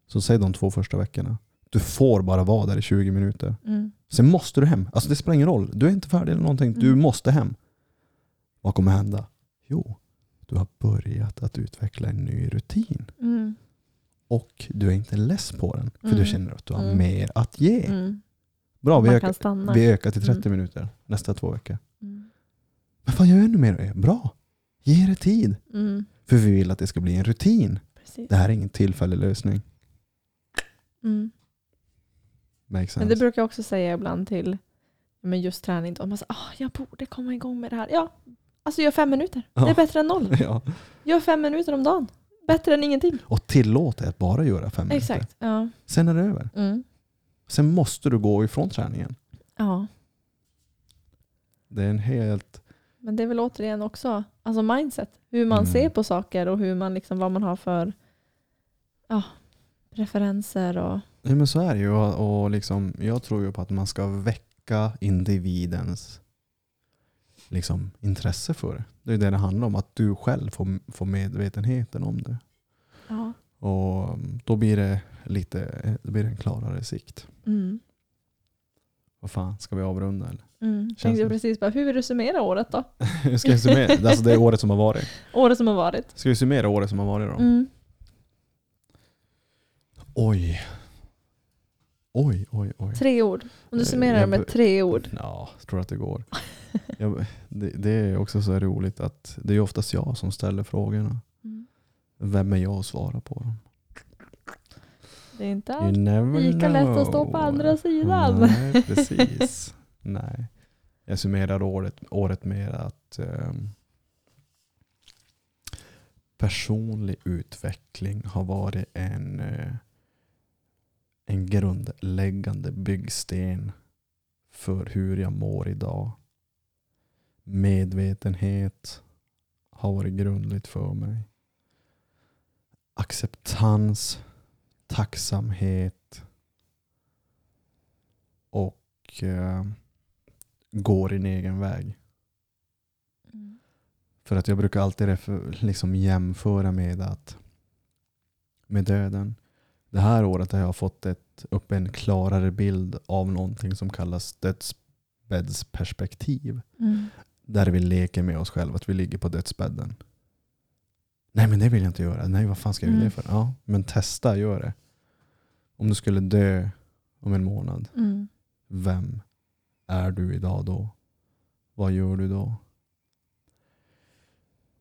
Så säg de två första veckorna. Du får bara vara där i 20 minuter. Mm. Sen måste du hem. Alltså det spelar ingen roll. Du är inte färdig eller någonting. Du Mm. måste hem. Vad kommer hända? Jo, du har börjat att utveckla en ny rutin. Mm. Och du är inte less på den. För Mm. du känner att du har Mm. mer att ge. Mm. Bra, vi ökar, vi ökar till 30 Mm. minuter nästa två veckor. Mm. Men fan, gör ännu mer. Bra. Ge det tid. Mm. För vi vill att det ska bli en rutin. Precis. Det här är ingen tillfällig lösning. Men det brukar jag också säga ibland till men just träning. Då. Man säger ah, jag borde komma igång med det här. Ja, alltså gör fem minuter. Det Ja. är bättre än noll. ja. Gör fem minuter om dagen. Bättre än ingenting. Och tillåt dig att bara göra fem minuter. Exakt. Ja. Sen är det över. Mm. Sen måste du gå ifrån träningen. ja. Det är en helt... Men det är väl återigen också alltså mindset. Hur man Mm. ser på saker och hur man liksom, vad man har för ja, preferenser. Och, Ja, men så är det ju. Och, och liksom, jag tror ju på att man ska väcka individens liksom, intresse för det. Det är det det handlar om. Att du själv får, får medvetenheten om det. ja. Och um, då blir det lite då blir det en klarare sikt. mm. Vad fan, ska vi avrunda eller? Mm. Känns Tänkte det. precis bara, hur vill du summera året då? ska jag summera? Alltså det är året som har varit. Året som har varit. Ska vi summera året som har varit då? Mm. Oj. Oj, oj, oj. Tre ord. Om du Eh, summerar det med tre ord. Ja, jag tror att det går. jag, det, det är också så roligt att det är oftast jag som ställer frågorna. Mm. Vem är jag att svara på dem? Det är inte allt. lika lätt att stå på andra sidan. Nej, precis. Nej. Jag summerar året, året med att ehm, personlig utveckling har varit en, eh, en grundläggande byggsten för hur jag mår idag. Medvetenhet har varit grundligt för mig. Acceptans, tacksamhet och eh, går din egen väg. Mm. För att jag brukar alltid liksom jämföra med att med döden. Det här året har jag fått ett, upp en klarare bild av någonting som kallas dödsbäddsperspektiv. Mm. Där vi leker med oss själva, att vi ligger på dödsbädden. Nej men det vill jag inte göra. Nej vad fan ska jag göra Mm. det för? Ja, men testa, gör det. Om du skulle dö om en månad, Mm. vem är du idag då? Vad gör du då?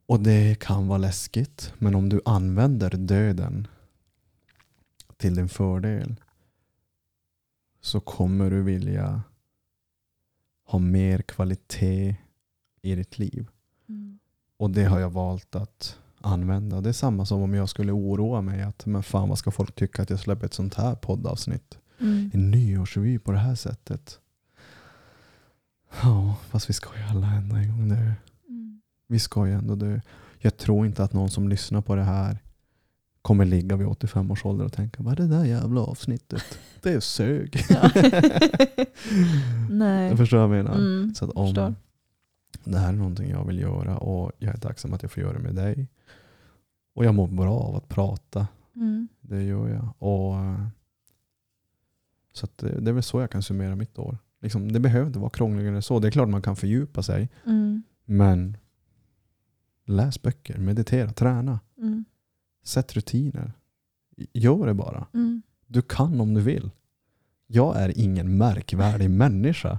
Och det kan vara läskigt, men om du använder döden till din fördel så kommer du vilja ha mer kvalitet i ditt liv. Mm. Och det har jag valt att använda. Det är samma som om jag skulle oroa mig att men fan vad ska folk tycka att jag släpper ett sånt här poddavsnitt. Mm. En nyårsrevy på det här sättet. Ja, fast vi ska ju alla ändå en gång dö. Mm. Vi ska ju ändå dö. Jag tror inte att någon som lyssnar på det här kommer ligga vid 85 års ålder och tänka vad är det där jävla avsnittet? Det sög. Nej. Jag förstår vad jag menar. Mm. Så att om Förstår. det här är någonting jag vill göra och jag är tacksam att jag får göra det med dig. Och jag mår bra av att prata. Mm. Det gör jag. Och, eh, så det, det är väl så jag kan summera mitt år. Liksom, det behöver inte vara krångligare än så. Det är klart man kan fördjupa sig. Mm. Men läs böcker, meditera, träna. Mm. Sätt rutiner. Gör det bara. Mm. Du kan om du vill. Jag är ingen märkvärdig människa.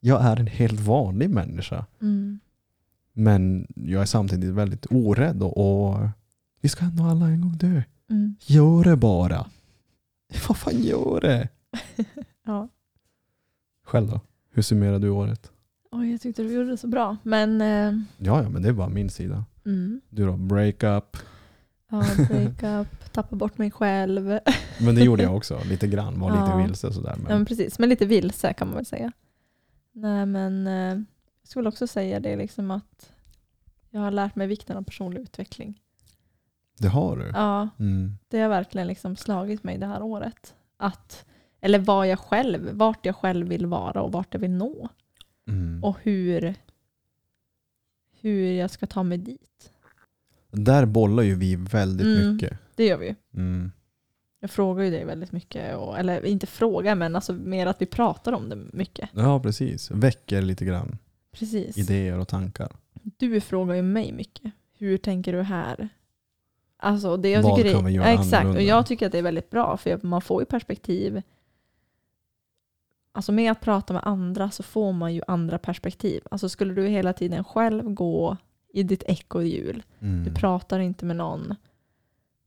Jag är en helt vanlig människa. Mm. Men jag är samtidigt väldigt orädd och, och vi ska ändå alla en gång dö. Mm. Gör det bara. Vad fan gör det? Ja. Själv då? Hur summerar du året? Oj, jag tyckte du gjorde det så bra. Men eh, Ja, ja, men det är bara min sida. mm. Du då? Breakup. Ja, breakup, tappa bort mig själv. Men det gjorde jag också. Lite grann. Var lite Ja. vilse och sådär. Ja, men Men, precis, men lite vilse kan man väl säga. Nej, men eh, jag skulle också säga det liksom att jag har lärt mig vikten av personlig utveckling. det har du. Ja, Mm. det har verkligen liksom slagit mig det här året. Att, eller vad jag själv, vart jag själv vill vara och vart jag vill nå. Mm. Och hur, hur jag ska ta mig dit. Där bollar ju vi väldigt Mm. mycket. Det gör vi ju. Mm. Jag frågar ju dig väldigt mycket. Och, eller inte fråga, men alltså mer att vi pratar om det mycket. Ja, precis. Väcker lite grann Precis. idéer och tankar. Du frågar ju mig mycket. Hur tänker du här? Alltså det jag Vad tycker kan det, vi göra ja, Exakt, och annorlunda? jag tycker att det är väldigt bra för man får ju perspektiv. Alltså med att prata med andra så får man ju andra perspektiv. Alltså skulle du hela tiden själv gå i ditt ekorrhjul, Mm. du pratar inte med någon,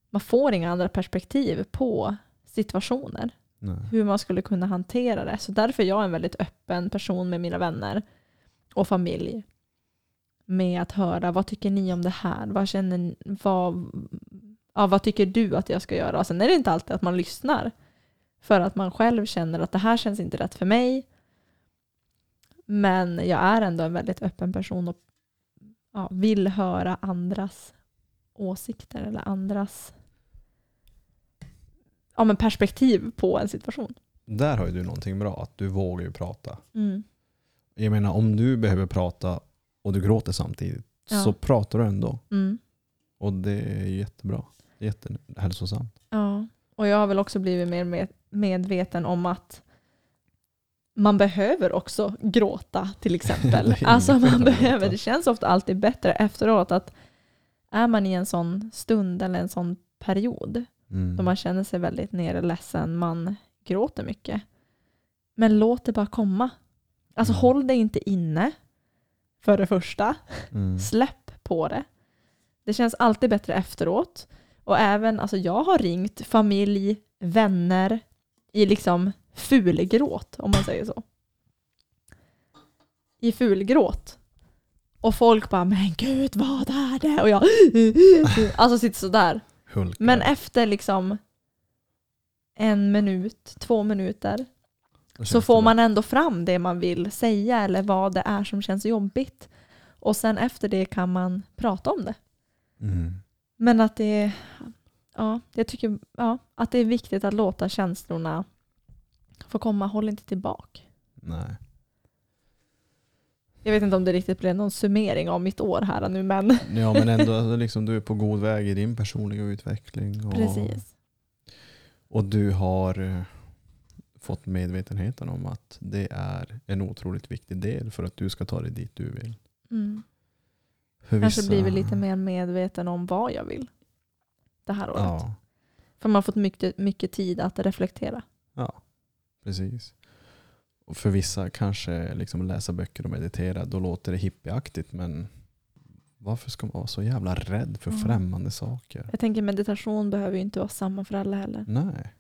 man får inga andra perspektiv på situationer. Nej. hur man skulle kunna hantera det. Så därför är jag en väldigt öppen person med mina vänner och familj. Med att höra, vad tycker ni om det här? Vad, känner, vad, ja, vad tycker du att jag ska göra? Och sen är det inte alltid att man lyssnar. För att man själv känner att det här känns inte rätt för mig. Men jag är ändå en väldigt öppen person och ja, vill höra andras åsikter eller andras ja, men perspektiv på en situation. Där har ju du någonting bra, att du vågar ju prata. Mm. Jag menar om du behöver prata och du gråter samtidigt Ja. så pratar du ändå. Mm. Och det är jättebra. Jättehälsosamt. Ja, och jag har väl också blivit mer med, medveten om att man behöver också gråta till exempel. Alltså man behöver, det känns ofta alltid bättre efteråt att är man i en sån stund eller en sån period Mm. då man känner sig väldigt nere, ledsen, man gråter mycket. Men låt det bara komma. Alltså Mm. håll det inte inne för det första. Mm. Släpp på det. Det känns alltid bättre efteråt. Och även, alltså jag har ringt familj, vänner i liksom fulgråt, om man säger så. I fulgråt. Och folk bara, men gud vad är det? Och jag, alltså sitter sådär. Hulkar. Men efter liksom en minut, två minuter, så får man ändå fram det man vill säga eller vad det är som känns jobbigt. Och sen efter det kan man prata om det. Mm. Men att det ja, jag tycker ja, att det är viktigt att låta känslorna få komma. Håll inte tillbaka. Nej. Jag vet inte om det riktigt blev någon summering av mitt år här nu, men Ja men ändå, alltså, liksom, du är på god väg i din personliga utveckling. Och, precis. och du har eh, fått medvetenheten om att det är en otroligt viktig del för att du ska ta dig dit du vill. Mm. För Kanske vissa- blivit lite mer medveten om vad jag vill det här året. Ja, För man har fått mycket, mycket tid att reflektera. Precis. Och för vissa kanske liksom läsa böcker och meditera, då låter det hippieaktigt men varför ska man vara så jävla rädd för Mm. främmande saker? Jag tänker meditation behöver ju inte vara samma för alla heller. Nej.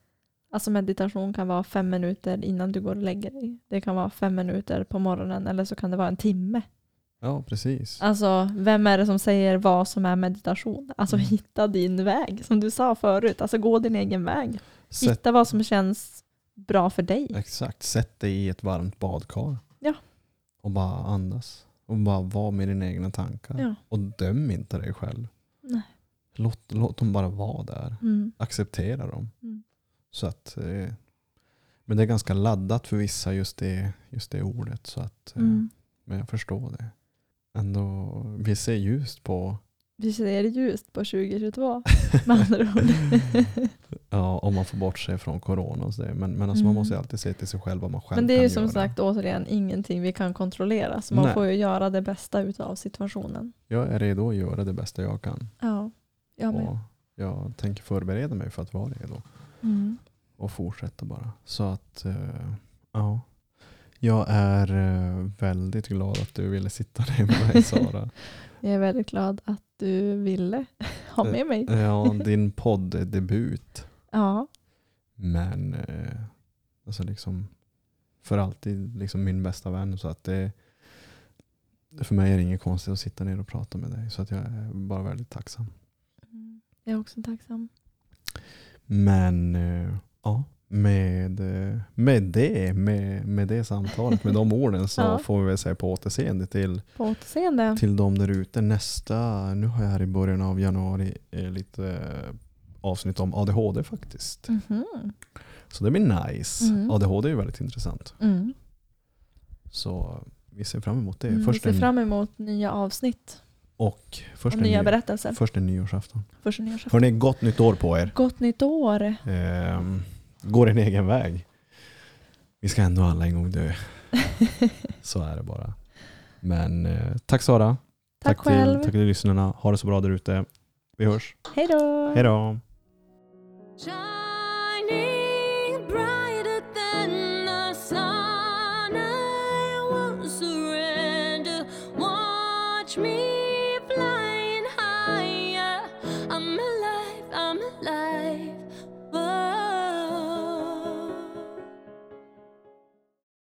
Alltså meditation kan vara fem minuter innan du går och lägger dig. Det kan vara fem minuter på morgonen eller så kan det vara en timme. Ja, precis. Alltså vem är det som säger vad som är meditation? Alltså Mm. hitta din väg som du sa förut. Alltså gå din egen väg. Sätt, Hitta vad som känns bra för dig. exakt, sätt dig i ett varmt badkar. Ja. Och bara andas. Och bara vara med dina egna tankar. Ja. Och döm inte dig själv. Nej. Låt, låt dem bara vara där. Mm. Acceptera dem. Mm. Så att, eh, men det är ganska laddat för vissa just det, just det ordet. Så att, eh, Mm. Men jag förstår det. Ändå, vi ser ljust på, Vi ser ljust på 2022 med andra ord. ja, om man får bortse från corona och så det. Men, men alltså man Mm. måste ju alltid se till sig själv vad man själv Men det är ju som göra. sagt återigen ingenting vi kan kontrollera. Så man Nej. får ju göra det bästa utav situationen. Jag är redo att göra det bästa jag kan. Ja, jag med. Och jag tänker förbereda mig för att vara redo. Mm. Och fortsätta bara. Så att, eh, ja. Jag är eh, väldigt glad att du ville sitta ner med mig Sara. Jag är väldigt glad att du ville ha med mig. ja, din poddebut. Ja, Men eh, alltså liksom för alltid liksom min bästa vän. Så att det, för mig är det inget konstigt att sitta ner och prata med dig. Så att jag är bara väldigt tacksam. jag är också tacksam. Men eh, ja, med, eh, med det, med, med det samtalet, med de orden så Ja. får vi väl säga på återseende till, På återseende. till de där ute. Nästa, nu har jag här i början av januari eh, lite eh, avsnitt om ADHD faktiskt. Mhm. Så det blir nice. Mm. ADHD är ju väldigt intressant. Mm. Så vi ser fram emot det. Mm, vi Först ser en, fram emot nya avsnitt och först och en, nya ny, berättelser. först en nyårsafton. Första nyårsafton. Hörni, gott nytt år på er. Gott nytt år. Ehm, går en egen väg. Vi ska ändå alla en gång dö. Så är det bara. Men eh, tack Sara. Tack, själv. Till, tack till lyssnarna. Ha det så bra där ute. Vi hörs. Hej då! Hej då.